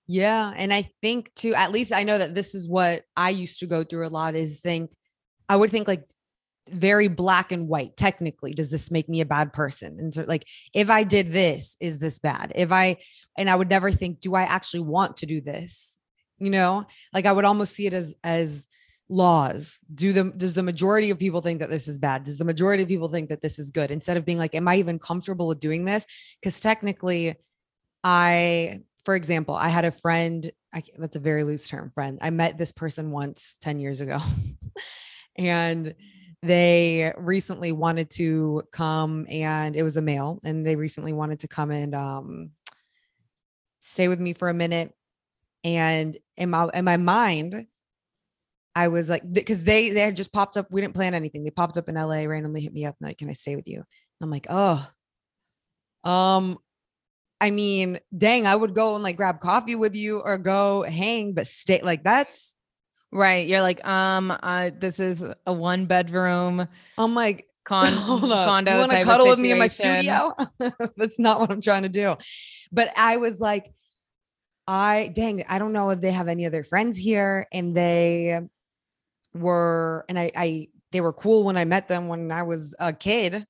Yeah, and I think too at least I know that this is what I used to go through a lot is think I would think like very black and white technically does this make me a bad person? And so like if i did this is this bad? If i and i would never think do i actually want to do this? You know? Like i would almost see it as as laws. Do the does the majority of people think that this is bad? Does the majority of people think that this is good? Instead of being like am i even comfortable with doing this? Because technically i for example i had a friend I, that's a very loose term friend. I met this person once 10 years ago. *laughs* And they recently wanted to come and it was a male and they recently wanted to come and um, stay with me for a minute. And in my in my mind I was like because they they had just popped up we didn't plan anything. They popped up in LA randomly hit me up and like can I stay with you? And I'm like oh um I mean dang I would go and like grab coffee with you or go hang but stay like that's Right. You're like, um, uh, this is a one bedroom. I'm like, *laughs* con- condo. You want to cuddle with me in my studio? *laughs* That's not what I'm trying to do. But I was like, I dang, I don't know if they have any other friends here. And they were, and I, I, they were cool when I met them when I was a kid.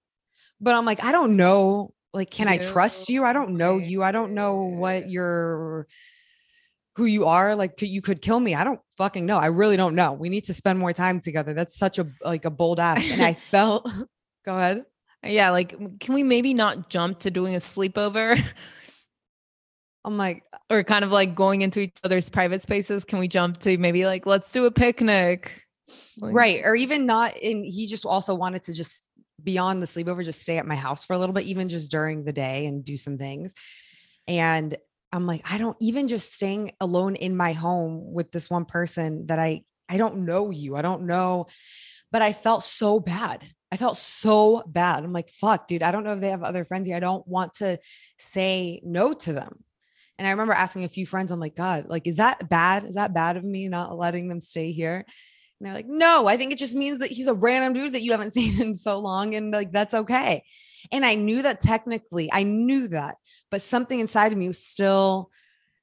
But I'm like, I don't know. Like, can I trust you? I don't know you. I don't know what your who you are like you could kill me. I don't fucking know. I really don't know. We need to spend more time together. That's such a like a bold ask. And i *laughs* felt *laughs* go ahead. Yeah like can we maybe not jump to doing a sleepover? *laughs* I'm like or kind of like going into each other's private spaces? Can we jump to maybe like let's do a picnic? Like, right or even not and he just also wanted to just beyond the sleepover just stay at my house for a little bit even just during the day and do some things. And I'm like, I don't even just staying alone in my home with this one person that I I don't know you. I don't know. But I felt so bad. I felt so bad. I'm like, fuck, dude. I don't know if they have other friends here. I don't want to say no to them. And I remember asking a few friends, I'm like, God, like, is that bad? Is that bad of me not letting them stay here? And they're like, no, I think it just means that he's a random dude that you haven't *laughs* seen in so long. And like, that's okay. And I knew that technically, I knew that, but something inside of me was still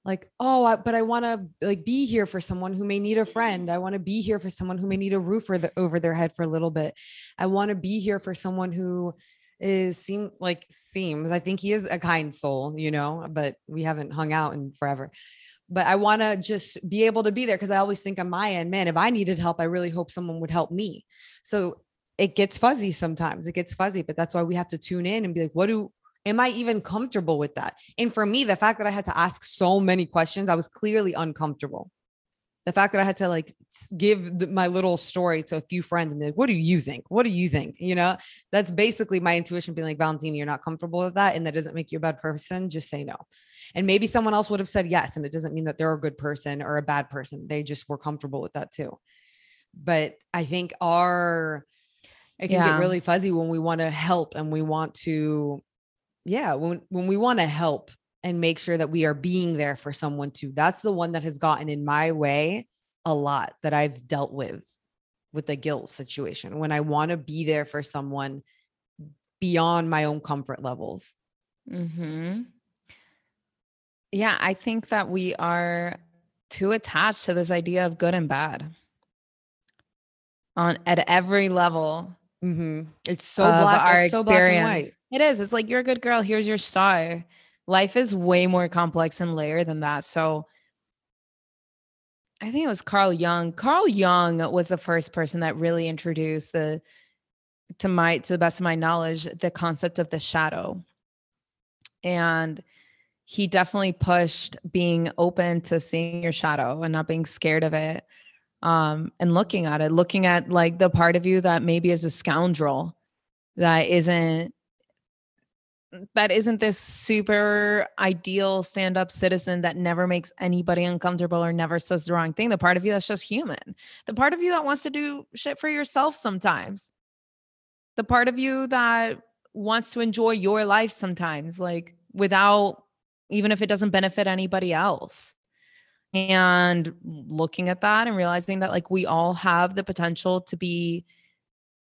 like, oh, I, but I want to like be here for someone who may need a mm-hmm. friend. I want to be here for someone who may need a roof the, over their head for a little bit. I want to be here for someone who is seem like seems. I think he is a kind soul, you know, but we haven't hung out in forever but I want to just be able to be there because I always think on my end, man, if I needed help, I really hope someone would help me. So it gets fuzzy sometimes. It gets fuzzy, but that's why we have to tune in and be like, what do am I even comfortable with that? And for me, the fact that I had to ask so many questions, I was clearly uncomfortable the fact that I had to like give the, my little story to a few friends and be like, what do you think? What do you think? You know, that's basically my intuition being like, Valentina, you're not comfortable with that. And that doesn't make you a bad person. Just say no. And maybe someone else would have said yes. And it doesn't mean that they're a good person or a bad person. They just were comfortable with that too. But I think our, it can yeah. get really fuzzy when we want to help and we want to, yeah, when, when we want to help and make sure that we are being there for someone too. That's the one that has gotten in my way a lot that I've dealt with with the guilt situation when I want to be there for someone beyond my own comfort levels. Mhm. Yeah, I think that we are too attached to this idea of good and bad on at every level. Mm-hmm. It's so black. Our it's so experience. black and white. It is. It's like you're a good girl. Here's your star life is way more complex and layered than that. So I think it was Carl Jung. Carl Jung was the first person that really introduced the to my to the best of my knowledge the concept of the shadow. And he definitely pushed being open to seeing your shadow and not being scared of it um and looking at it looking at like the part of you that maybe is a scoundrel that isn't that isn't this super ideal stand up citizen that never makes anybody uncomfortable or never says the wrong thing. The part of you that's just human, the part of you that wants to do shit for yourself sometimes, the part of you that wants to enjoy your life sometimes, like without even if it doesn't benefit anybody else. And looking at that and realizing that, like, we all have the potential to be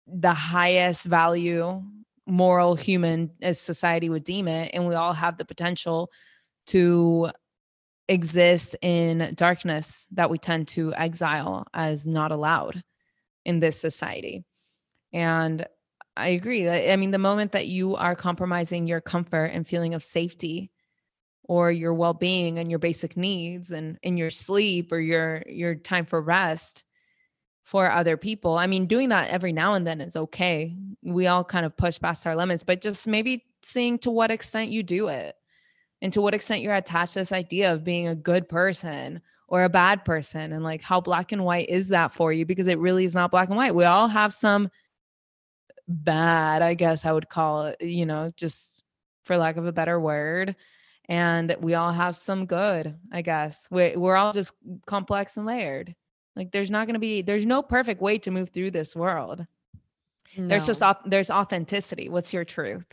the highest value moral human as society would deem it and we all have the potential to exist in darkness that we tend to exile as not allowed in this society. And i agree i mean the moment that you are compromising your comfort and feeling of safety or your well-being and your basic needs and in your sleep or your your time for rest for other people. I mean, doing that every now and then is okay. We all kind of push past our limits, but just maybe seeing to what extent you do it and to what extent you're attached to this idea of being a good person or a bad person and like how black and white is that for you because it really is not black and white. We all have some bad, I guess I would call it, you know, just for lack of a better word. And we all have some good, I guess. We're, we're all just complex and layered. Like there's not going to be there's no perfect way to move through this world. No. There's just there's authenticity. What's your truth?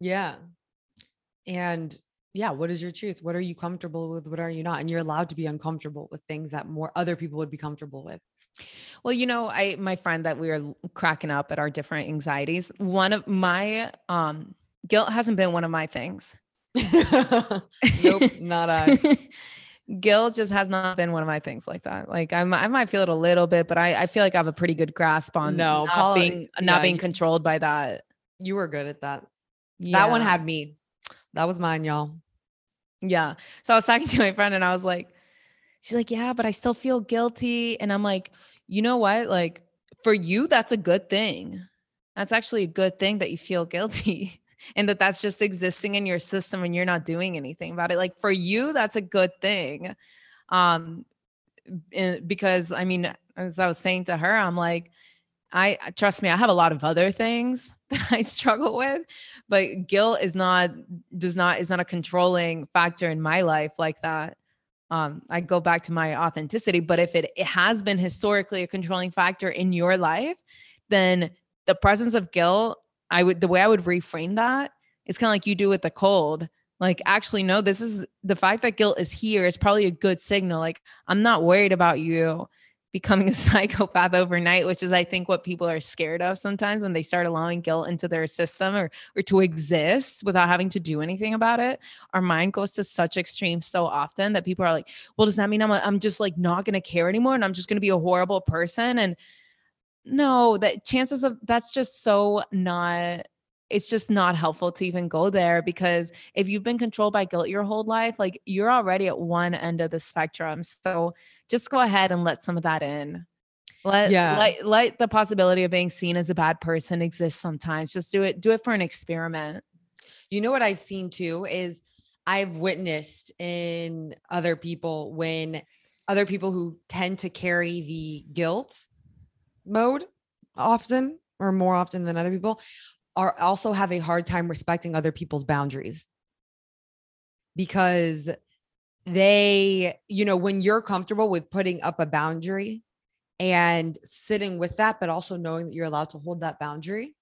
Yeah. And yeah, what is your truth? What are you comfortable with? What are you not? And you're allowed to be uncomfortable with things that more other people would be comfortable with. Well, you know, I my friend that we were cracking up at our different anxieties. One of my um guilt hasn't been one of my things. *laughs* nope, *laughs* not I. guilt just has not been one of my things like that. Like I'm, I might feel it a little bit, but I, I feel like I have a pretty good grasp on no, not Paula, being not yeah, being controlled by that. You were good at that. Yeah. That one had me. That was mine, y'all. Yeah. So I was talking *laughs* to my friend and I was like, she's like, yeah, but I still feel guilty. And I'm like, you know what? Like for you, that's a good thing. That's actually a good thing that you feel guilty and that that's just existing in your system and you're not doing anything about it like for you that's a good thing um because i mean as i was saying to her i'm like i trust me i have a lot of other things *laughs* that i struggle with but guilt is not does not is not a controlling factor in my life like that um, I go back to my authenticity. But if it, it has been historically a controlling factor in your life, then the presence of guilt I would the way I would reframe that is kind of like you do with the cold. Like, actually, no, this is the fact that guilt is here is probably a good signal. Like, I'm not worried about you becoming a *laughs* psychopath overnight, which is I think what people are scared of sometimes when they start allowing guilt into their system or or to exist without having to do anything about it. Our mind goes to such extremes so often that people are like, "Well, does that mean I'm a, I'm just like not going to care anymore and I'm just going to be a horrible person?" And no, that chances of that's just so not it's just not helpful to even go there because if you've been controlled by guilt your whole life, like you're already at one end of the spectrum. So just go ahead and let some of that in. Let, yeah. let let the possibility of being seen as a bad person exist sometimes. Just do it, do it for an experiment. You know what I've seen too is I've witnessed in other people when other people who tend to carry the guilt mode often or more often than other people are also have a hard time respecting other people's boundaries because they, you know, when you're comfortable with putting up a boundary and sitting with that, but also knowing that you're allowed to hold that boundary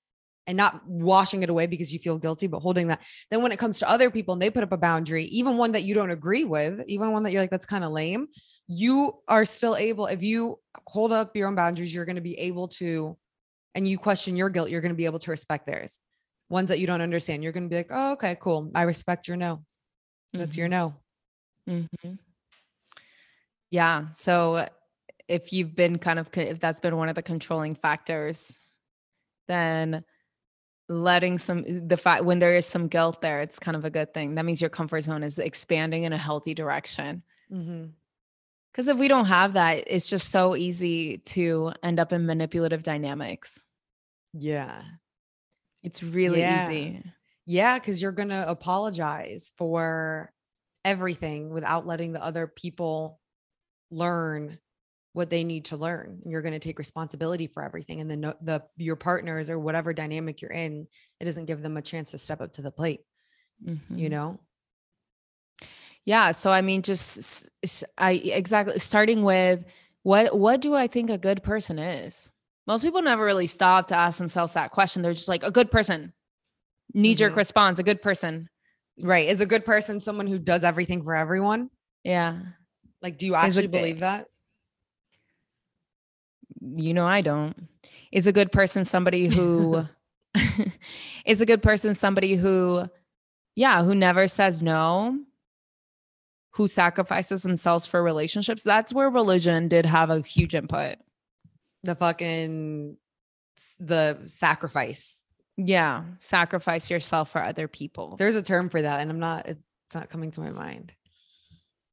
and not washing it away because you feel guilty, but holding that. Then when it comes to other people and they put up a boundary, even one that you don't agree with, even one that you're like, that's kind of lame, you are still able, if you hold up your own boundaries, you're going to be able to and you question your guilt, you're going to be able to respect theirs. Ones that you don't understand, you're going to be like, oh, okay, cool. I respect your no. That's mm-hmm. your no. Mm-hmm. Yeah. So if you've been kind of, if that's been one of the controlling factors, then letting some the fact when there is some guilt there it's kind of a good thing that means your comfort zone is expanding in a healthy direction because if we don't have that it's just so easy to end up in manipulative dynamics yeah. It's really yeah. easy. Yeah, because you're going to apologize for everything without letting the other people learn what they need to learn. You're going to take responsibility for everything, and then the, the your partners or whatever dynamic you're in, it doesn't give them a chance to step up to the plate. Mm-hmm. You know. Yeah. So I mean, just I exactly starting with what what do I think a good person is? Most people never really stop to ask themselves that question. They're just like a good person. Knee jerk mm-hmm. response, a good person. Right. Is a good person someone who does everything for everyone? Yeah. Like, do you actually believe that? You know, I don't. Is a good person somebody who *laughs* *laughs* is a good person somebody who, yeah, who never says no, who sacrifices themselves for relationships? That's where religion did have a huge input the fucking the sacrifice. Yeah, sacrifice yourself for other people. There's a term for that, and I'm not. It's not coming to my mind.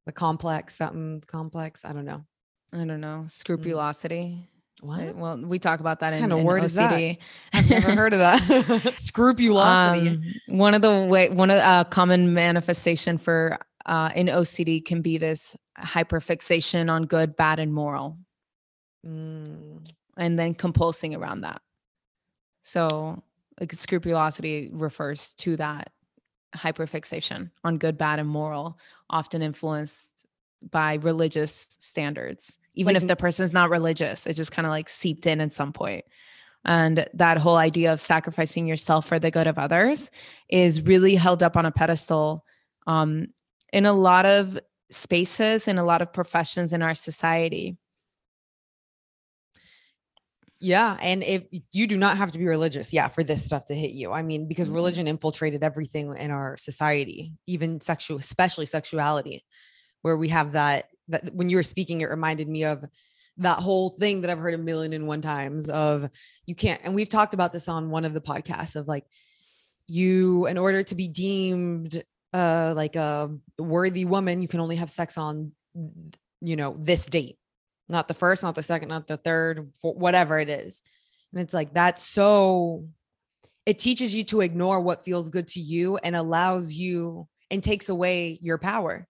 The complex, something complex. I don't know. I don't know. Mm. Scrupulosity. What? Well, we talk about that in, kind of in word OCD. Is that? I've never heard of that. *laughs* *laughs* Scrupulosity. Um, one of the way, one of a uh, common manifestation for uh, in OCD can be this hyperfixation on good, bad, and moral. Mm. And then compulsing around that. So, like scrupulosity refers to that hyperfixation on good, bad, and moral, often influenced by religious standards. Even like, if the person's not religious, it just kind of like seeped in at some point. And that whole idea of sacrificing yourself for the good of others is really held up on a pedestal um, in a lot of spaces, in a lot of professions in our society. Yeah. And if you do not have to be religious, yeah, for this stuff to hit you. I mean, because mm-hmm. religion infiltrated everything in our society, even sexual, especially sexuality, where we have that that when you were speaking, it reminded me of that whole thing that I've heard a million and one times of you can't, and we've talked about this on one of the podcasts of like you, in order to be deemed uh like a worthy woman, you can only have sex on you know this date not the first, not the second, not the third, whatever it is. And it's like that's so it teaches you to ignore what feels good to you and allows you and takes away your power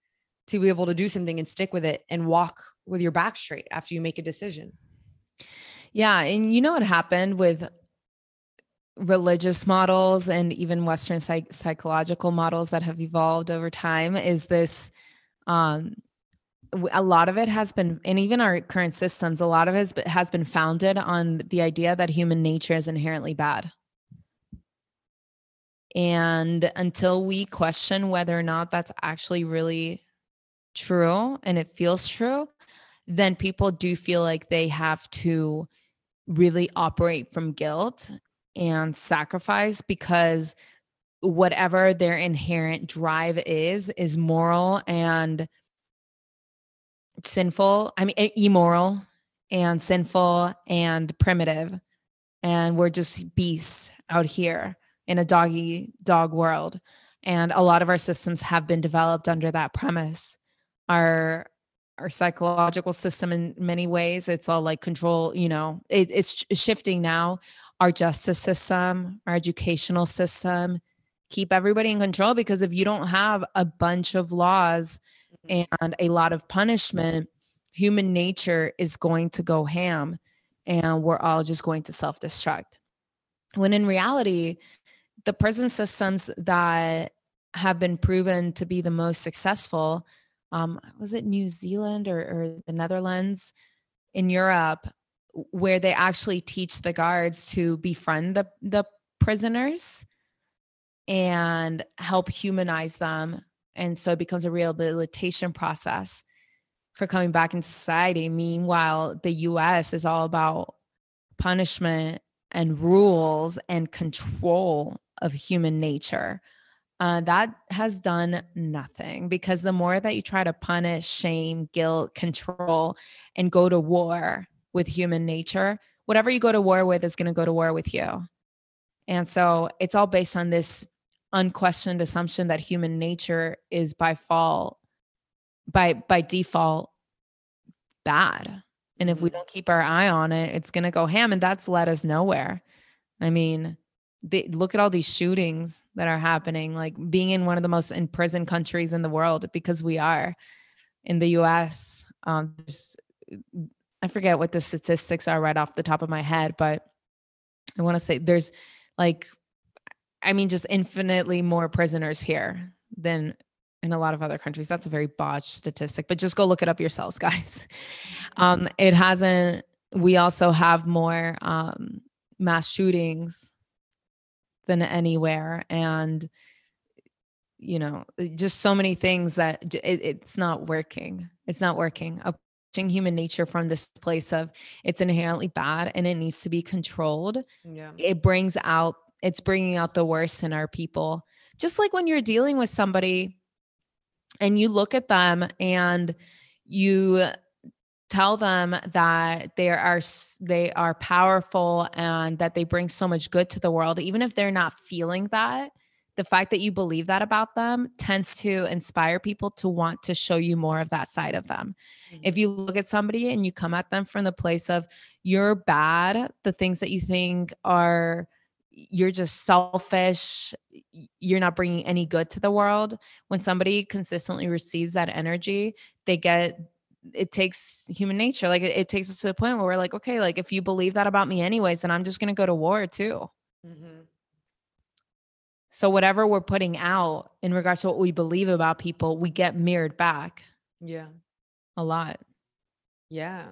to be able to do something and stick with it and walk with your back straight after you make a decision. Yeah, and you know what happened with religious models and even western psych- psychological models that have evolved over time is this um a lot of it has been and even our current systems a lot of it has been founded on the idea that human nature is inherently bad. And until we question whether or not that's actually really true and it feels true then people do feel like they have to really operate from guilt and sacrifice because whatever their inherent drive is is moral and sinful i mean immoral and sinful and primitive. And we're just beasts out here in a doggy dog world. And a lot of our systems have been developed under that premise. Our our psychological system in many ways it's all like control you know it, it's shifting now our justice system our educational system keep everybody in control because if you don't have a bunch of laws mm-hmm. and a lot of punishment human nature is going to go ham and we're all just going to self-destruct when in reality the prison systems that have been proven to be the most successful um, was it New Zealand or, or the Netherlands in Europe, where they actually teach the guards to befriend the, the prisoners and help humanize them. And so it becomes a rehabilitation process for coming back into society. Meanwhile, the US is all about punishment and rules and control of human nature uh, that has done nothing because the more that you try to punish, shame, guilt, control, and go to war with human nature, whatever you go to war with is going to go to war with you. And so it's all based on this unquestioned assumption that human nature is by fault, by by default, bad. And if we mm-hmm. don't keep our eye on it, it's going to go ham, and that's led us nowhere. I mean, they, look at all these shootings that are happening like being in one of the most imprisoned countries in the world because we are in the us um, i forget what the statistics are right off the top of my head but i want to say there's like i mean just infinitely more prisoners here than in a lot of other countries. That's a very botched statistic but just go look it up yourselves *laughs* guys. Um, it hasn't we also have more um, mass shootings than anywhere and you know just so many things that it, it's not working. It's not working approaching human nature from this place of it's inherently bad and it needs to be controlled yeah. it brings out it's bringing out the worst in our people. Just like when you're dealing with somebody and you look at them and you tell them that they are they are powerful and that they bring so much good to the world even if they're not feeling that the fact that you believe that about them tends to inspire people to want to show you more of that side of them. Mm-hmm. If you look at somebody and you come at them from the place of you're bad, the things that you think are you're just selfish, you're not bringing any good to the world. When somebody consistently receives that energy, they get it takes human nature. Like it, it, takes us to the point where we're like, okay, like if you believe that about me anyways, then I'm just going to go to war too. Mm-hmm. So whatever we're putting out in regards to what we believe about people, we get mirrored back. Yeah. A lot. Yeah.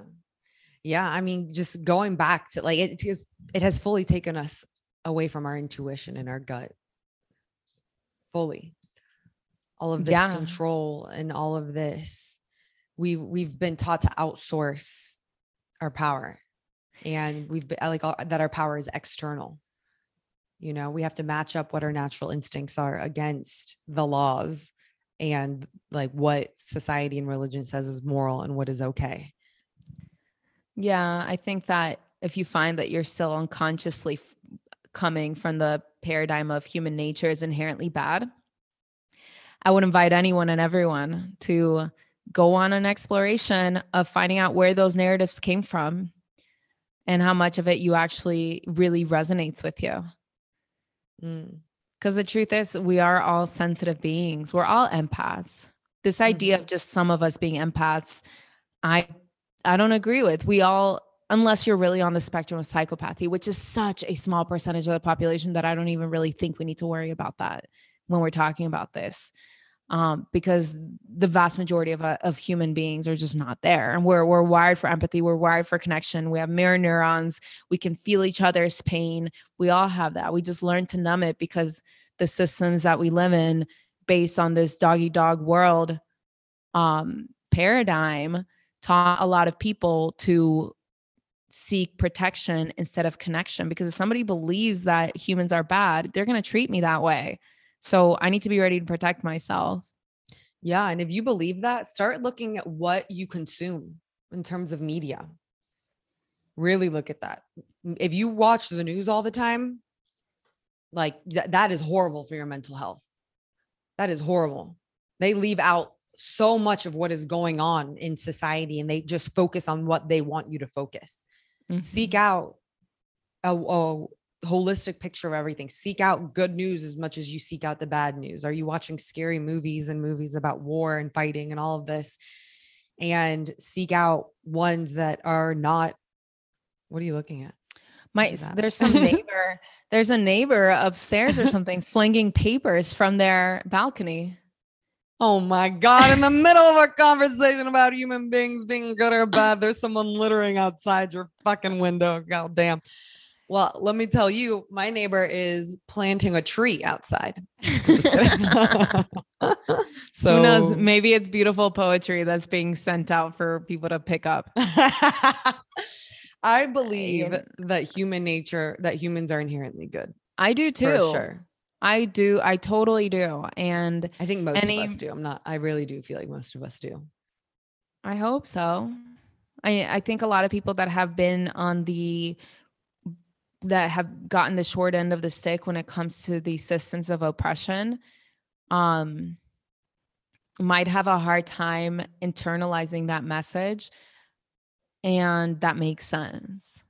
Yeah. I mean, just going back to like it, it has fully taken us away from our intuition and our gut. Fully. All of this yeah. control and all of this we we've been taught to outsource our power and we've been like that our power is external you know we have to match up what our natural instincts are against the laws and like what society and religion says is moral and what is okay yeah i think that if you find that you're still unconsciously f- coming from the paradigm of human nature is inherently bad i would invite anyone and everyone to go on an exploration of finding out where those narratives came from and how much of it you actually really resonates with you. Because mm. the truth is, we are all sensitive beings, we're all empaths. This idea mm-hmm. of just some of us being empaths, I I don't agree with. We all unless you're really on the spectrum of psychopathy, which is such a small percentage of the population that I don't even really think we need to worry about that when we're talking about this um, because the vast majority of, uh, of human beings are just not there. And we're, we're wired for empathy. We're wired for connection. We have mirror neurons. We can feel each other's pain. We all have that. We just learn to numb it because the systems that we live in based on this doggy dog world um, paradigm taught a lot of people to seek protection instead of connection because if somebody believes that humans are bad, they're going to treat me that way. So I need to be ready to protect myself. Yeah. And if you believe that, start looking at what you consume in terms of media. Really look at that. If you watch the news all the time, like th- that is horrible for your mental health. That is horrible. They leave out so much of what is going on in society and they just focus on what they want you to focus mm-hmm. seek out a, a holistic picture of everything. Seek out good news as much as you seek out the bad news. Are you watching scary movies and movies about war and fighting and all of this? And seek out ones that are not. What are you looking at? My there's some *laughs* neighbor. there's a neighbor upstairs or something flinging papers from their balcony. Oh my God. In the middle of our conversation about human beings being good or bad, there's someone littering outside your fucking window. God damn. Well, let me tell you, my neighbor is planting a tree outside. so *laughs* *laughs* who knows? Maybe it's beautiful poetry that's being sent out for people to pick up. *laughs* I believe that human nature, that humans are inherently good. I do too. For sure. I do. I totally do. And I think most any, of us do. I'm not, I really do feel like most of us do. I hope so. I, I think a lot of people that have been on the that have gotten the short end of the stick when it comes to these systems of oppression um might have a hard time internalizing that message and that makes sense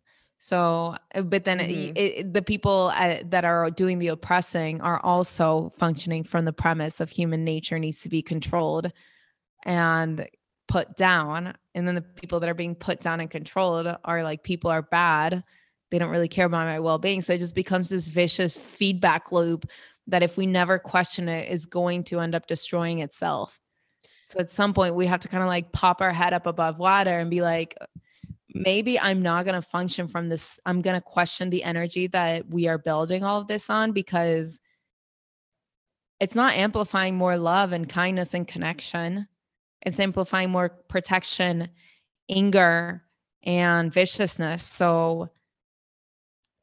so, uh, but then mm-hmm. it, it, the people uh, that are doing the oppressing are also functioning from the premise of human nature needs to be controlled and put down. And then the people that are being put down and controlled are like, people are bad. They don't really care about my well being. So it just becomes this vicious feedback loop that if we never question it, is going to end up destroying itself. So at some point, we have to kind of like pop our head up above water and be like, maybe I'm not going to function from this. I'm going to question the energy that we are building all of this on because it's not amplifying more love and kindness and connection. It's amplifying more protection, anger, and viciousness. So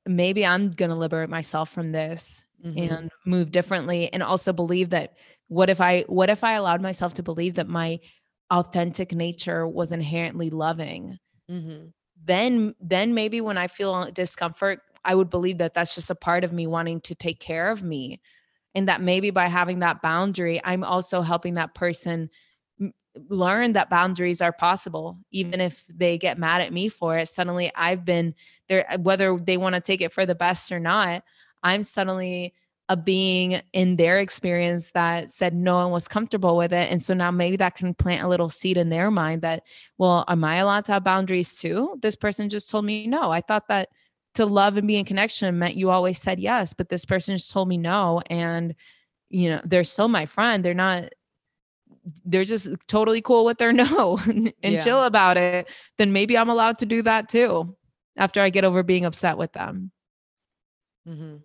maybe I'm going to liberate myself from this mm-hmm. and move differently and also believe that what if I what if I allowed myself to believe that my authentic nature was inherently loving? mm-hmm. then then maybe when I feel discomfort, I would believe that that's just a part of me wanting to take care of me. And that maybe by having that boundary, I'm also helping that person learn that boundaries are possible even if they get mad at me for it suddenly i've been there uh, whether they want to take it for the best or not i'm suddenly a being in their experience that said no one was comfortable with it. And so now maybe that can plant a little seed in their mind that, well, am I allowed to have boundaries too? This person just told me no. I thought that to love and be in connection meant you always said yes, but this person just told me no. And, you know, they're still my friend. They're not, they're just totally cool with their *laughs* no and yeah. chill about it. Then maybe I'm allowed to do that too after I get over being upset with them. Mm-hmm.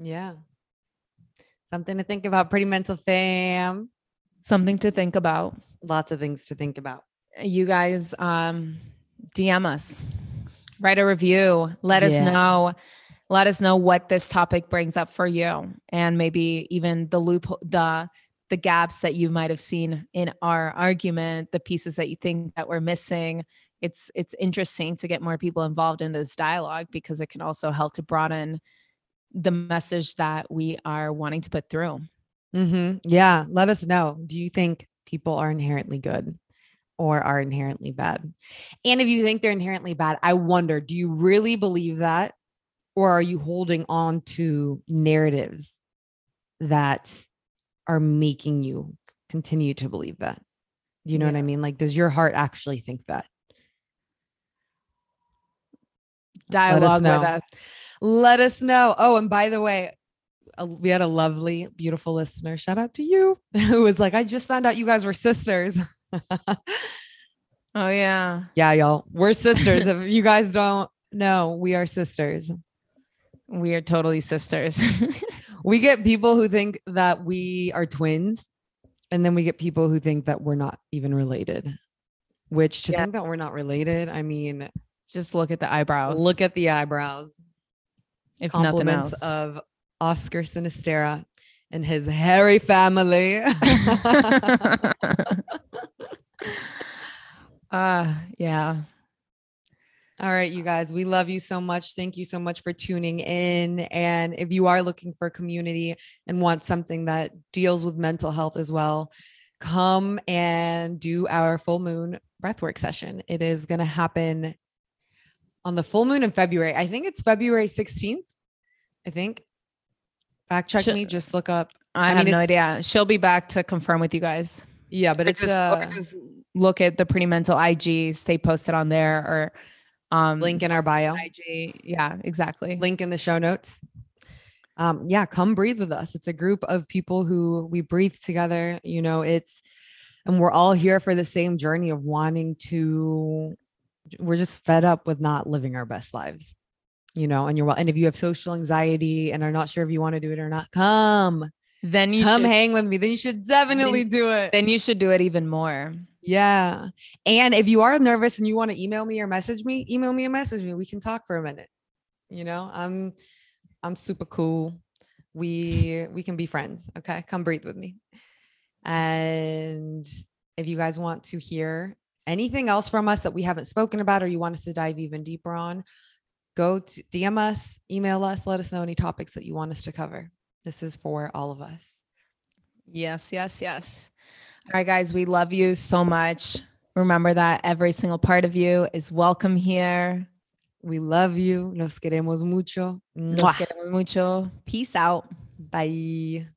Yeah. Something to think about. Pretty mental fam. Something to think about. Lots of things to think about. You guys um DM us. Write a review. Let yeah. us know. Let us know what this topic brings up for you and maybe even the loop the the gaps that you might have seen in our argument, the pieces that you think that we're missing. It's it's interesting to get more people involved in this dialogue because it can also help to broaden the message that we are wanting to put through. Mm-hmm. Yeah. Let us know. Do you think people are inherently good or are inherently bad? And if you think they're inherently bad, I wonder do you really believe that? Or are you holding on to narratives that are making you continue to believe that? You know yeah. what I mean? Like, does your heart actually think that? Dialogue with us let us know. Oh, and by the way, we had a lovely, beautiful listener. Shout out to you *laughs* who was like, I just found out you guys were sisters. oh, yeah. Yeah, y'all. We're sisters. if you guys don't know, we are sisters. We are totally sisters. *laughs* we get people who think that we are twins, and then we get people who think that we're not even related. which to Yeah. think that we're not related, I mean, Just look at the eyebrows. look at the eyebrows. if nothing Compliments else. of Oscar Sinistera and his hairy family. *laughs* *laughs* uh yeah. All right, you guys, we love you so much. Thank you so much for tuning in. And if you are looking for community and want something that deals with mental health as well, come and do our full moon breathwork session. It is going to happen on the full moon in February. I think it's February 16th. I think. Fact check Sh- me, just look up. I, I have mean, no idea. She'll be back to confirm with you guys. Yeah, but Or it's just, uh, just look at the pretty mental IG, stay posted on there or um link in our bio. IG. Yeah, exactly. link in the show notes. Um, yeah, come breathe with us. It's a group of people who we breathe together. You know, it's and we're all here for the same journey of wanting to. We're just fed up with not living our best lives, you know. And you're well. And if you have social anxiety and are not sure if you want to do it or not, come, Then you come should hang with me. Then you should definitely do it. then you should do it even more. Yeah. And if you are nervous and you want to email me or message me, email me or message me. We can talk for a minute. You know, I'm I'm super cool. We we can be friends. Okay. Come breathe with me. And if you guys want to hear anything else from us that we haven't spoken about or you want us to dive even deeper on, go to DM us, email us, let us know any topics that you want us to cover. This is for all of us. Yes, yes, yes. All right, guys, we love you so much. Remember that every single part of you is welcome here. We love you. Nos queremos mucho. Nos queremos mucho. Peace out. Bye.